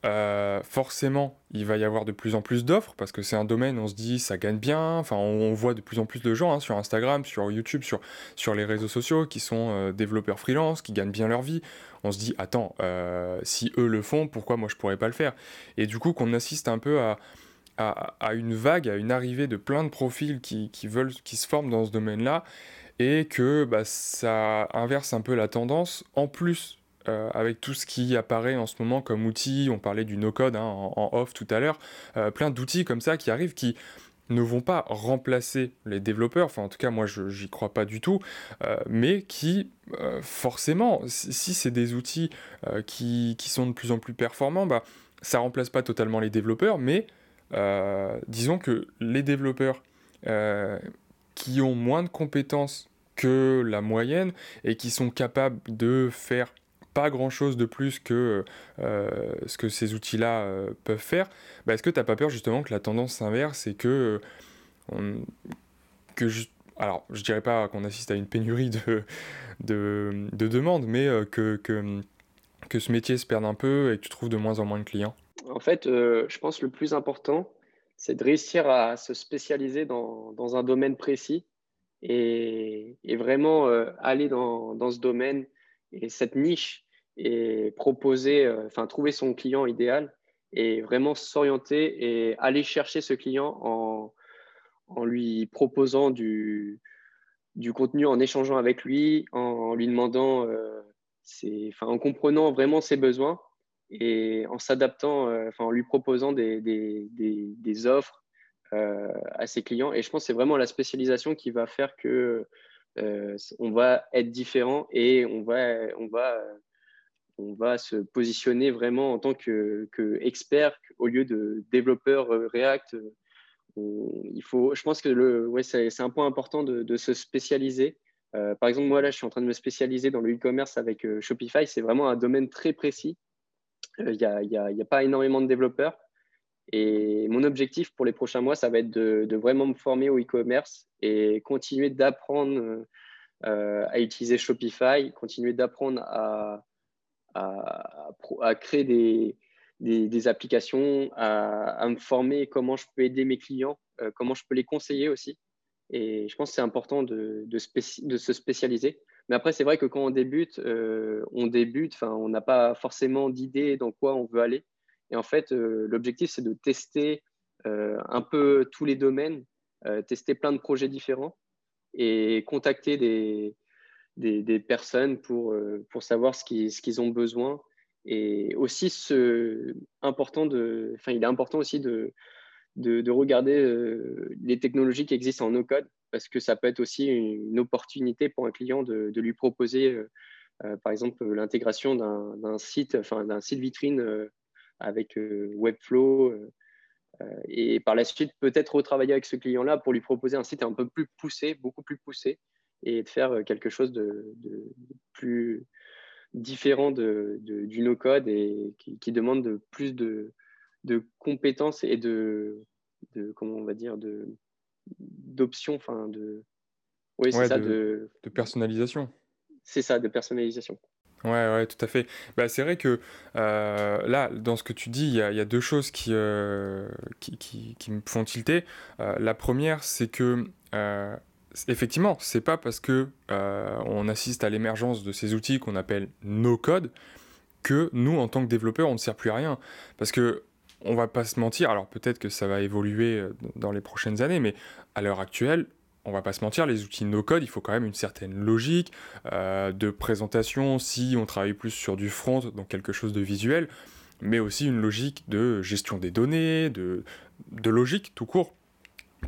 euh, forcément, il va y avoir de plus en plus d'offres parce que c'est un domaine, on se dit, ça gagne bien. Enfin, on, voit de plus en plus de gens hein, sur Instagram, sur YouTube, sur, les réseaux sociaux qui sont euh, développeurs freelance, qui gagnent bien leur vie. On se dit, attends, euh, si eux le font, pourquoi moi je pourrais pas le faire? Et du coup, qu'on assiste un peu à, à, une vague, à une arrivée de plein de profils qui, qui veulent, qui se forment dans ce domaine-là et que bah, ça inverse un peu la tendance. En plus euh, avec tout ce qui apparaît en ce moment comme outil, on parlait du no-code hein, en, off tout à l'heure, euh, plein d'outils comme ça qui arrivent qui ne vont pas remplacer les développeurs, enfin en tout cas moi je j'y crois pas du tout, euh, mais qui forcément, si, c'est des outils qui, qui, sont de plus en plus performants, bah, ça remplace pas totalement les développeurs, mais disons que les développeurs qui ont moins de compétences que la moyenne et qui sont capables de faire pas grand chose de plus que euh, ce que ces outils-là euh, peuvent faire, bah, est-ce que tu n'as pas peur justement que la tendance s'inverse et que, euh, que alors je dirais pas qu'on assiste à une pénurie de, de, de demandes, mais que, que, que, ce métier se perde un peu et que tu trouves de moins en moins de clients? En fait, je pense que le plus important, c'est de réussir à se spécialiser dans, dans un domaine précis et, et vraiment aller dans, dans, ce domaine et cette niche et proposer, euh, enfin trouver son client idéal et vraiment s'orienter et aller chercher ce client en, en lui proposant du, du, contenu, en échangeant avec lui, en, lui demandant, euh, en comprenant vraiment ses besoins et en s'adaptant, euh, en lui proposant des, des, des, des offres euh, à ses clients. Et je pense que c'est vraiment la spécialisation qui va faire que on va être différent et on va, on va on va se positionner vraiment en tant que, expert au lieu de développeur euh, React. il faut, je pense que le, ouais, c'est, un point important de, se spécialiser. Euh, par exemple, moi là, je suis en train de me spécialiser dans le e-commerce avec euh, Shopify. C'est vraiment un domaine très précis. Il n'y a, pas énormément de développeurs. Et mon objectif pour les prochains mois, ça va être de, vraiment me former au e-commerce et continuer d'apprendre à utiliser Shopify, continuer d'apprendre à, créer des, applications, à, me former comment je peux aider mes clients, euh, comment je peux les conseiller aussi. Et je pense que c'est important de, de, se spécialiser. Mais après, c'est vrai que quand on débute, euh, on débute, on n'a pas forcément d'idée dans quoi on veut aller. Et en fait, euh, l'objectif, c'est de tester un peu tous les domaines, tester plein de projets différents et contacter des, des, personnes pour, euh, pour savoir ce qu'ils ce qu'ils ont besoin. Et aussi, important de, enfin, il est important aussi de, de, regarder euh, les technologies qui existent en no-code, parce que ça peut être aussi une opportunité pour un client de, de lui proposer, euh, par exemple, l'intégration d'un site, enfin, d'un site vitrine avec Webflow. et par la suite, peut-être retravailler avec ce client-là pour lui proposer un site un peu plus poussé, beaucoup plus poussé, et de faire euh, quelque chose de, plus différent de, du no-code et qui, demande de plus de, compétences et de, comment on va dire, de d'options, enfin de, oui, c'est ça, de, personnalisation. C'est ça, de personnalisation. Ouais, ouais, tout à fait. Bah, c'est vrai que euh, là, dans ce que tu dis, il y, a deux choses qui, euh, qui, qui, me font tilter. la première, c'est que effectivement, c'est pas parce que euh, on assiste à l'émergence de ces outils qu'on appelle no code que nous, en tant que développeurs, on ne sert plus à rien. Parce que on va pas se mentir. Alors peut-être que ça va évoluer euh, dans les prochaines années, mais à l'heure actuelle, on va pas se mentir, les outils no code, il faut quand même une certaine logique euh, de présentation si on travaille plus sur du front, donc quelque chose de visuel, mais aussi une logique de gestion des données, de, de logique tout court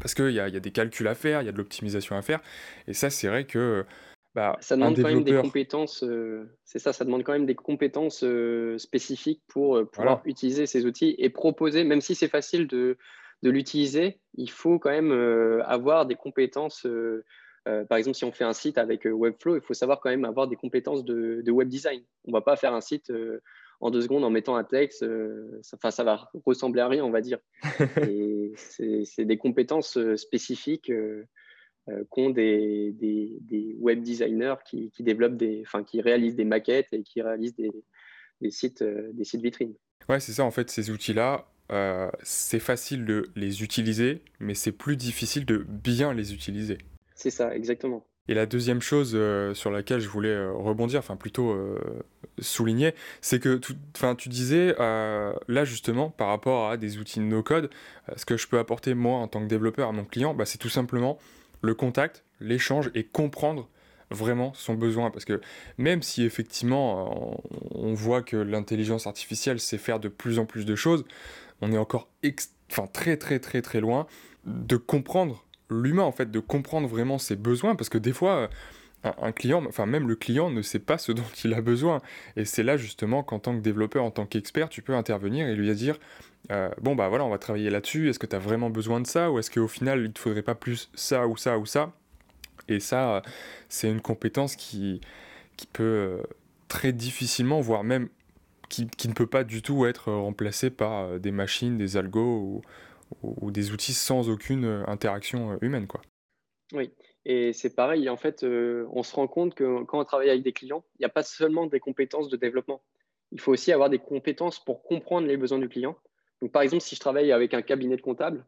parce qu'il y, y a, des calculs à faire, il y a de l'optimisation à faire. Et ça, c'est vrai que. Bah, ça demande quand même des compétences, euh, c'est ça, ça demande quand même des compétences euh, spécifiques pour pouvoir utiliser ces outils et proposer, même si c'est facile de, de l'utiliser, il faut quand même avoir des compétences. par exemple, si on fait un site avec Webflow, il faut savoir quand même avoir des compétences de, de web design. On ne va pas faire un site en deux secondes en mettant un texte, euh, ça, ça va ressembler à rien, on va dire. [LAUGHS] C'est des compétences euh, spécifiques euh, qu'ont des, des, web designers qui, développent des, enfin, qui réalisent des maquettes et qui réalisent des, des sites, des sites vitrines. Ouais, c'est ça, en fait, ces outils-là, c'est facile de les utiliser, mais c'est plus difficile de bien les utiliser. C'est ça, exactement. Et la deuxième chose euh, sur laquelle je voulais euh, rebondir, enfin plutôt euh, souligner, c'est que tu disais là justement par rapport à des outils no-code, ce que je peux apporter moi en tant que développeur à mon client, bah, c'est tout simplement le contact, l'échange et comprendre vraiment son besoin. Parce que même si effectivement on, voit que l'intelligence artificielle sait faire de plus en plus de choses, on est encore enfin très très très très loin de comprendre l'humain en fait, de comprendre vraiment ses besoins, parce que des fois, un, client, enfin même le client ne sait pas ce [LAUGHS] dont il a besoin. Et c'est là justement qu'en tant que développeur, en tant qu'expert, tu peux intervenir et lui dire, euh, bon bah voilà, on va travailler là-dessus, est-ce que tu as vraiment besoin de ça, ou est-ce qu'au final, il te faudrait pas plus ça ou ça ou ça? Et ça, c'est une compétence qui, qui peut euh, très difficilement, voire même qui, ne peut pas du tout être remplacée par euh, des machines, des algos ou, des outils sans aucune interaction humaine. Quoi. Oui, et c'est pareil, en fait, euh, on se rend compte que quand on travaille avec des clients, il n'y a pas seulement des compétences de développement. Il faut aussi avoir des compétences pour comprendre les besoins du client. Donc, par exemple, si je travaille avec un cabinet de comptable,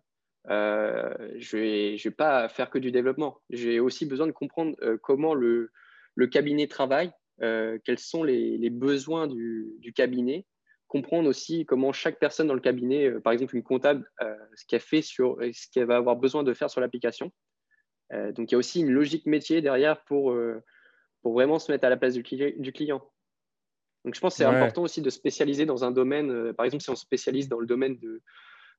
euh, je ne vais, pas faire que du développement. J'ai aussi besoin de comprendre euh, comment le, cabinet travaille, quels sont les, les besoins du, du, cabinet, comprendre aussi comment chaque personne dans le cabinet, par exemple une comptable, ce qu'elle fait sur ce qu'elle va avoir besoin de faire sur l'application. Euh, donc il y a aussi une logique métier derrière pour, euh, pour vraiment se mettre à la place du, client. Donc je pense que c'est important aussi de spécialiser dans un domaine. Euh, par exemple, si on spécialise dans le domaine de,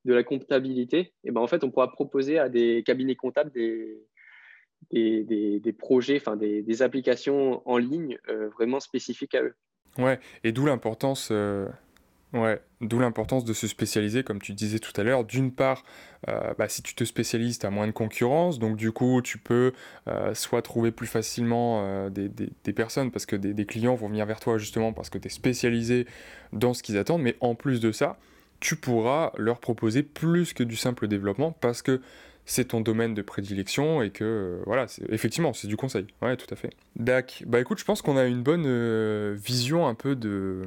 de la comptabilité, et eh ben en fait, on pourra proposer à des cabinets comptables des, des, projets, enfin des, applications en ligne vraiment spécifiques à eux. Ouais, et d'où l'importance Ouais, d'où l'importance de se spécialiser, comme tu disais tout à l'heure. D'une part, euh, bah, si tu te spécialises, tu as moins de concurrence, donc du coup, tu peux euh, soit trouver plus facilement euh, des, des, personnes, parce que des, des, clients vont venir vers toi justement parce que tu es spécialisé dans ce qu'ils attendent, mais en plus de ça, tu pourras leur proposer plus que du simple développement, parce que c'est ton domaine de prédilection et que euh, voilà, effectivement, c'est du conseil. Ouais, tout à fait. Dac, bah écoute, je pense qu'on a une bonne euh, vision un peu de,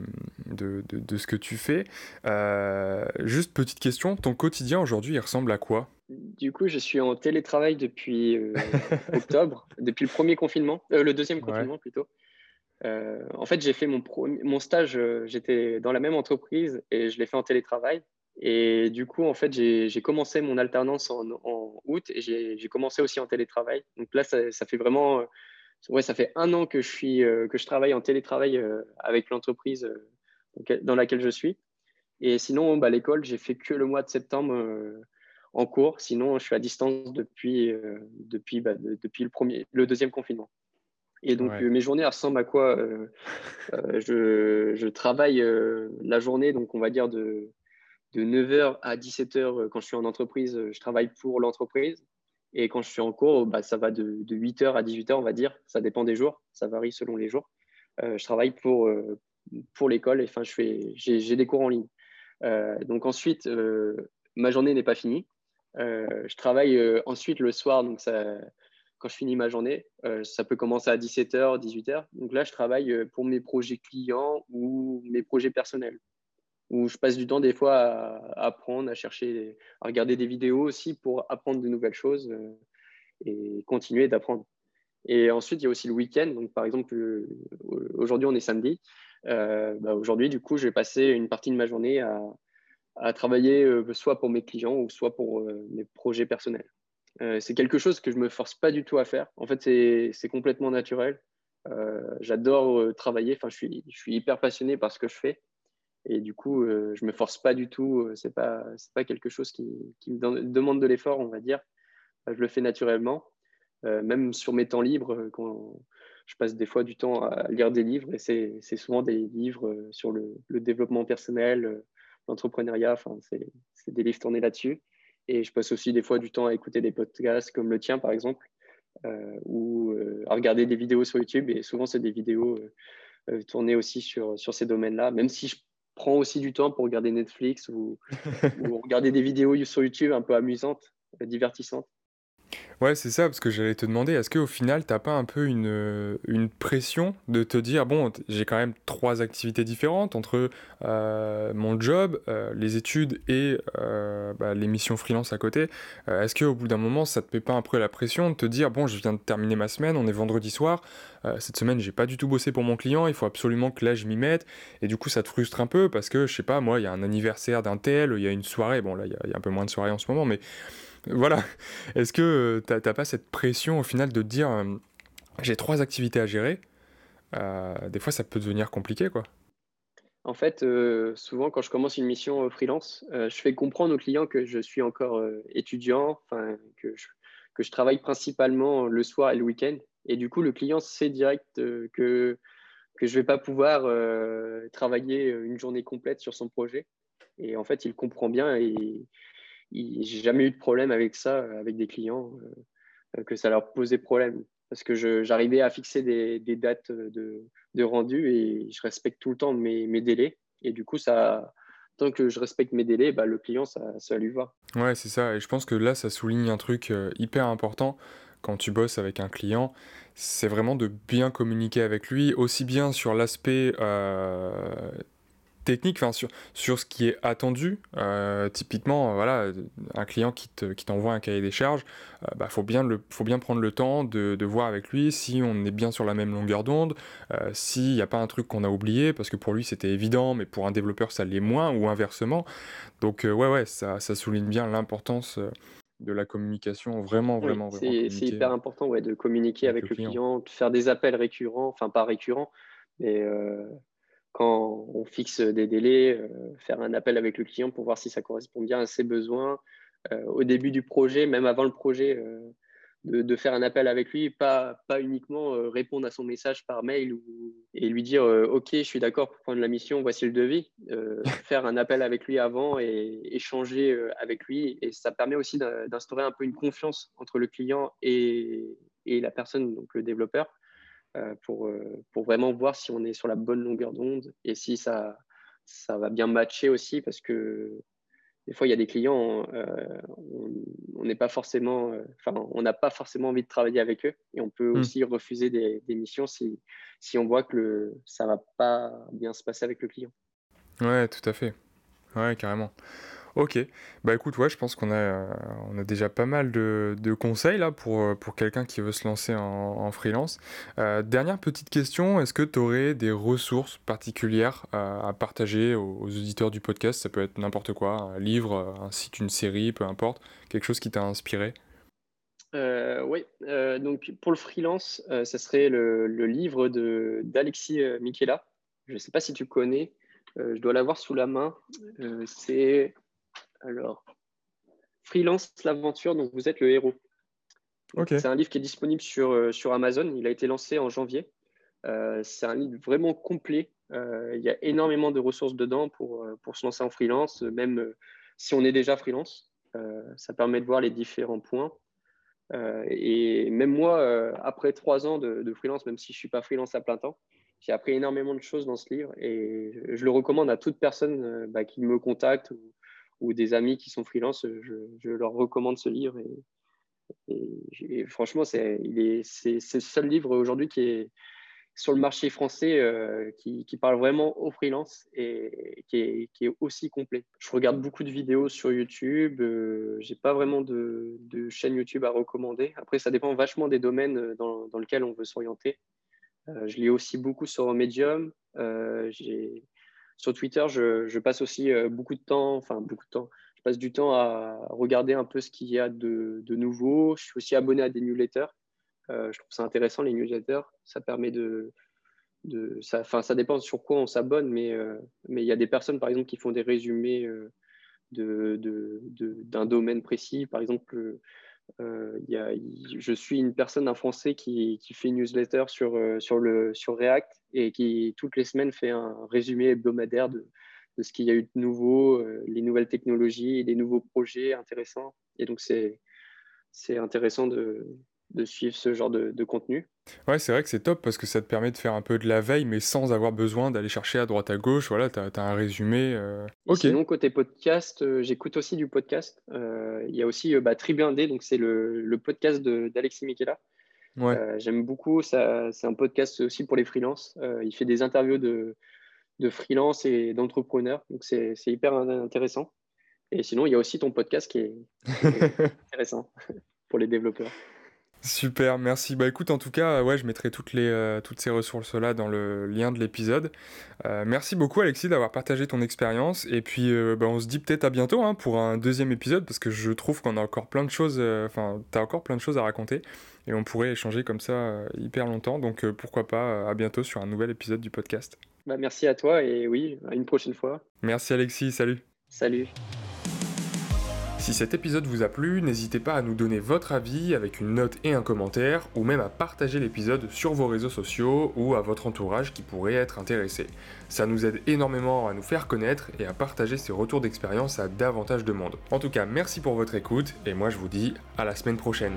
de, de, ce que tu fais. Euh, juste petite question, ton quotidien aujourd'hui, il ressemble à quoi? Du coup, je suis en télétravail depuis [LAUGHS] octobre, depuis le premier confinement, le deuxième confinement plutôt. en fait, j'ai fait mon, mon stage, j'étais dans la même entreprise et je l'ai fait en télétravail. Et du coup, en fait, j'ai commencé mon alternance en, août et j'ai commencé aussi en télétravail. Donc là, ça, fait vraiment, euh, ouais, ça fait un an que je, suis, euh, que je travaille en télétravail euh, avec l'entreprise dans laquelle je suis. Et sinon, bah, l'école, j'ai fait que le mois de septembre en cours. Sinon, je suis à distance depuis, depuis, bah, depuis le, premier, le deuxième confinement. Et donc, mes journées ressemblent à quoi je, je, travaille la journée, donc on va dire de de 9h à 17h euh, quand je suis en entreprise, euh, je travaille pour l'entreprise. Et quand je suis en cours, bah, ça va de, 8h à 18h, on va dire. Ça dépend des jours, ça varie selon les jours. Euh, je travaille pour, pour l'école, enfin, j'ai des cours en ligne. donc ensuite, ma journée n'est pas finie. je travaille ensuite le soir, donc quand je finis ma journée, ça peut commencer à 17h, 18h. Donc là, je travaille pour mes projets clients ou mes projets personnels où je passe du temps des fois à, apprendre, à chercher, à regarder des vidéos aussi pour apprendre de nouvelles choses euh, et continuer d'apprendre. Et ensuite, il y a aussi le week-end. Donc, par exemple, euh, aujourd'hui, on est samedi. Euh, bah, aujourd'hui, du coup, je vais passer une partie de ma journée à, travailler soit pour mes clients ou soit pour mes projets personnels. c'est quelque chose que je ne me force pas du tout à faire. En fait, c'est complètement naturel. J'adore travailler. Enfin, je suis, je suis hyper passionné par ce que je fais. Et du coup, euh, je me force pas du tout. Euh, c'est pas c'est pas quelque chose qui, qui me demande de l'effort, on va dire. Je le fais naturellement. Euh, même sur mes temps libres, quand je passe des fois du temps à lire des livres, et c'est souvent des livres sur le, développement personnel, l'entrepreneuriat. Enfin, c'est des livres tournés là-dessus. Et je passe aussi des fois du temps à écouter des podcasts comme le tien, par exemple, ou à regarder des vidéos sur YouTube. Et souvent, c'est des vidéos tournées aussi sur, sur ces domaines-là, même si prends aussi du temps pour regarder Netflix [LAUGHS] ou, regarder des vidéos sur YouTube un peu amusantes, divertissantes. Ouais, c'est ça, parce que j'allais te demander, est-ce qu'au final, t'as pas un peu une, euh, une pression de te dire, bon, j'ai quand même trois activités différentes entre euh, mon job, euh, les études et bah, les missions freelance à côté. est-ce qu'au bout d'un moment, ça te met pas un peu la pression de te dire, bon, je viens de terminer ma semaine, on est vendredi soir, cette semaine, j'ai pas du tout bossé pour mon client, il faut absolument que là, je m'y mette, et du coup, ça te frustre un peu, parce que, je sais pas, moi, il y a un anniversaire d'un tel, il y a une soirée, bon, là, il y, y, a un peu moins de soirées en ce moment, mais voilà. Est-ce que tu n'as pas cette pression au final de dire euh, j'ai trois activités à gérer euh, Des fois, ça peut devenir compliqué, quoi. En fait, souvent, quand je commence une mission freelance, je fais comprendre aux clients que je suis encore étudiant, que je, que je travaille principalement le soir et le week-end. Et du coup, le client sait direct que, que je ne vais pas pouvoir travailler une journée complète sur son projet. Et en fait, il comprend bien et j'ai jamais eu de problème avec ça, avec des clients, que ça leur posait problème. Parce que j'arrivais à fixer des, dates de, rendu et je respecte tout le temps mes, délais. Et du coup, ça, tant que je respecte mes délais, bah, le client, ça, ça lui va. Ouais, c'est ça. Et je pense que là, ça souligne un truc hyper important quand tu bosses avec un client, c'est vraiment de bien communiquer avec lui, aussi bien sur l'aspect euh, technique, enfin sur, sur ce qui est attendu. Euh, typiquement, voilà, un client qui, t'envoie un cahier des charges, il euh, bah, faut, bien le, faut bien prendre le temps de, voir avec lui si on est bien sur la même longueur d'onde, s'il n'y a pas un truc qu'on a oublié, parce que pour lui c'était évident, mais pour un développeur ça l'est moins, ou inversement. Donc ouais, ouais, ça, ça souligne bien l'importance de la communication, vraiment, vraiment, C'est hyper important ouais, de communiquer avec, le, client. de faire des appels récurrents, enfin pas récurrents, mais euh, quand on fixe des délais, euh, faire un appel avec le client pour voir si ça correspond bien à ses besoins. Euh, au début du projet, même avant le projet, de, faire un appel avec lui, pas, pas uniquement euh, répondre à son message par mail ou, et lui dire euh, Ok, je suis d'accord pour prendre la mission, voici le devis. Euh, [LAUGHS] faire un appel avec lui avant et échanger avec lui. Et ça permet aussi d'instaurer un peu une confiance entre le client et, et la personne, donc le développeur, pour, pour vraiment voir si on est sur la bonne longueur d'onde et si ça, ça va bien matcher aussi parce que des fois, il y a des clients, euh, on n'est pas forcément, euh, enfin, on n'a pas forcément envie de travailler avec eux, et on peut hmm. aussi refuser des, missions si, si on voit que le, ça va pas bien se passer avec le client. Ouais, tout à fait. Ouais, carrément. Ok, bah écoute, ouais, je pense qu'on a, euh, on a déjà pas mal de, conseils là pour, euh, pour quelqu'un qui veut se lancer en, freelance. Euh, dernière petite question, est-ce que tu aurais des ressources particulières à partager aux, auditeurs du podcast? Ça peut être n'importe quoi, un livre, un site, une série, peu importe, quelque chose qui t'a inspiré? Oui, donc pour le freelance, ça serait le, le livre d'Alexis Michela. Je ne sais pas si tu connais, je dois l'avoir sous la main. c'est alors, Freelance l'aventure dont vous êtes le héros. C'est un livre qui est disponible sur, euh, sur Amazon. Il a été lancé en janvier. Euh, c'est un livre vraiment complet. Euh, il y a énormément de ressources dedans pour, pour se lancer en freelance, même si on est déjà freelance. ça permet de voir les différents points. et même moi, après trois ans de, freelance, même si je ne suis pas freelance à plein temps, j'ai appris énormément de choses dans ce livre et je, le recommande à toute personne bah, qui me contacte ou, ou des amis qui sont freelance, je, leur recommande ce livre. Et, franchement, c'est le seul livre aujourd'hui qui est sur le marché français euh, qui, parle vraiment aux freelance et qui est, aussi complet. Je regarde beaucoup de vidéos sur YouTube. Euh, j'ai pas vraiment de, chaîne YouTube à recommander. Après, ça dépend vachement des domaines dans, dans lesquels on veut s'orienter. Euh, je lis aussi beaucoup sur Medium. j'ai sur Twitter, je, passe aussi euh, beaucoup de temps, enfin beaucoup de temps, je passe du temps à regarder un peu ce qu'il y a de, nouveau. Je suis aussi abonné à des newsletters. Euh, je trouve ça intéressant, les newsletters. Ça permet de. de ça, ça dépend sur quoi on s'abonne, mais euh, mais il y a des personnes, par exemple, qui font des résumés de, d'un domaine précis. Par exemple, euh, je suis une personne, un Français qui, qui fait une newsletter sur, euh, sur, le, sur React et qui, toutes les semaines, fait un résumé hebdomadaire de, de ce qu'il y a eu de nouveau, euh, les nouvelles technologies, les nouveaux projets intéressants. Et donc, c'est intéressant de, de suivre ce genre de, de contenu. Ouais, c'est vrai que c'est top parce que ça te permet de faire un peu de la veille, mais sans avoir besoin d'aller chercher à droite à gauche. Voilà, tu as, un résumé. Euh... Ok. Sinon, côté podcast, euh, j'écoute aussi du podcast. Euh, il y a aussi euh, bah, Tribuindé, donc c'est le, le, podcast d'Alexis Michela. Ouais. J'aime beaucoup. C'est un podcast aussi pour les freelances. il fait des interviews de, de freelance et d'entrepreneurs. Donc, c'est hyper intéressant. Et sinon, il y a aussi ton podcast qui est [LAUGHS] intéressant [LAUGHS] pour les développeurs. Super, merci. Bah écoute, en tout cas, ouais, je mettrai toutes, les, euh, toutes ces ressources-là dans le lien de l'épisode. Euh, merci beaucoup Alexis d'avoir partagé ton expérience. Et puis, euh, bah, on se dit peut-être à bientôt hein, pour un deuxième épisode parce que je trouve qu'on a encore plein de choses, enfin, t'as encore plein de choses à raconter et on pourrait échanger comme ça hyper longtemps. Donc pourquoi pas à bientôt sur un nouvel épisode du podcast. Bah, merci à toi et oui, à une prochaine fois. Merci Alexis, salut. Salut. Si cet épisode vous a plu, n'hésitez pas à nous donner votre avis avec une note et un commentaire, ou même à partager l'épisode sur vos réseaux sociaux ou à votre entourage qui pourrait être intéressé. Ça nous aide énormément à nous faire connaître et à partager ces retours d'expérience à davantage de monde. En tout cas, merci pour votre écoute, et moi je vous dis à la semaine prochaine.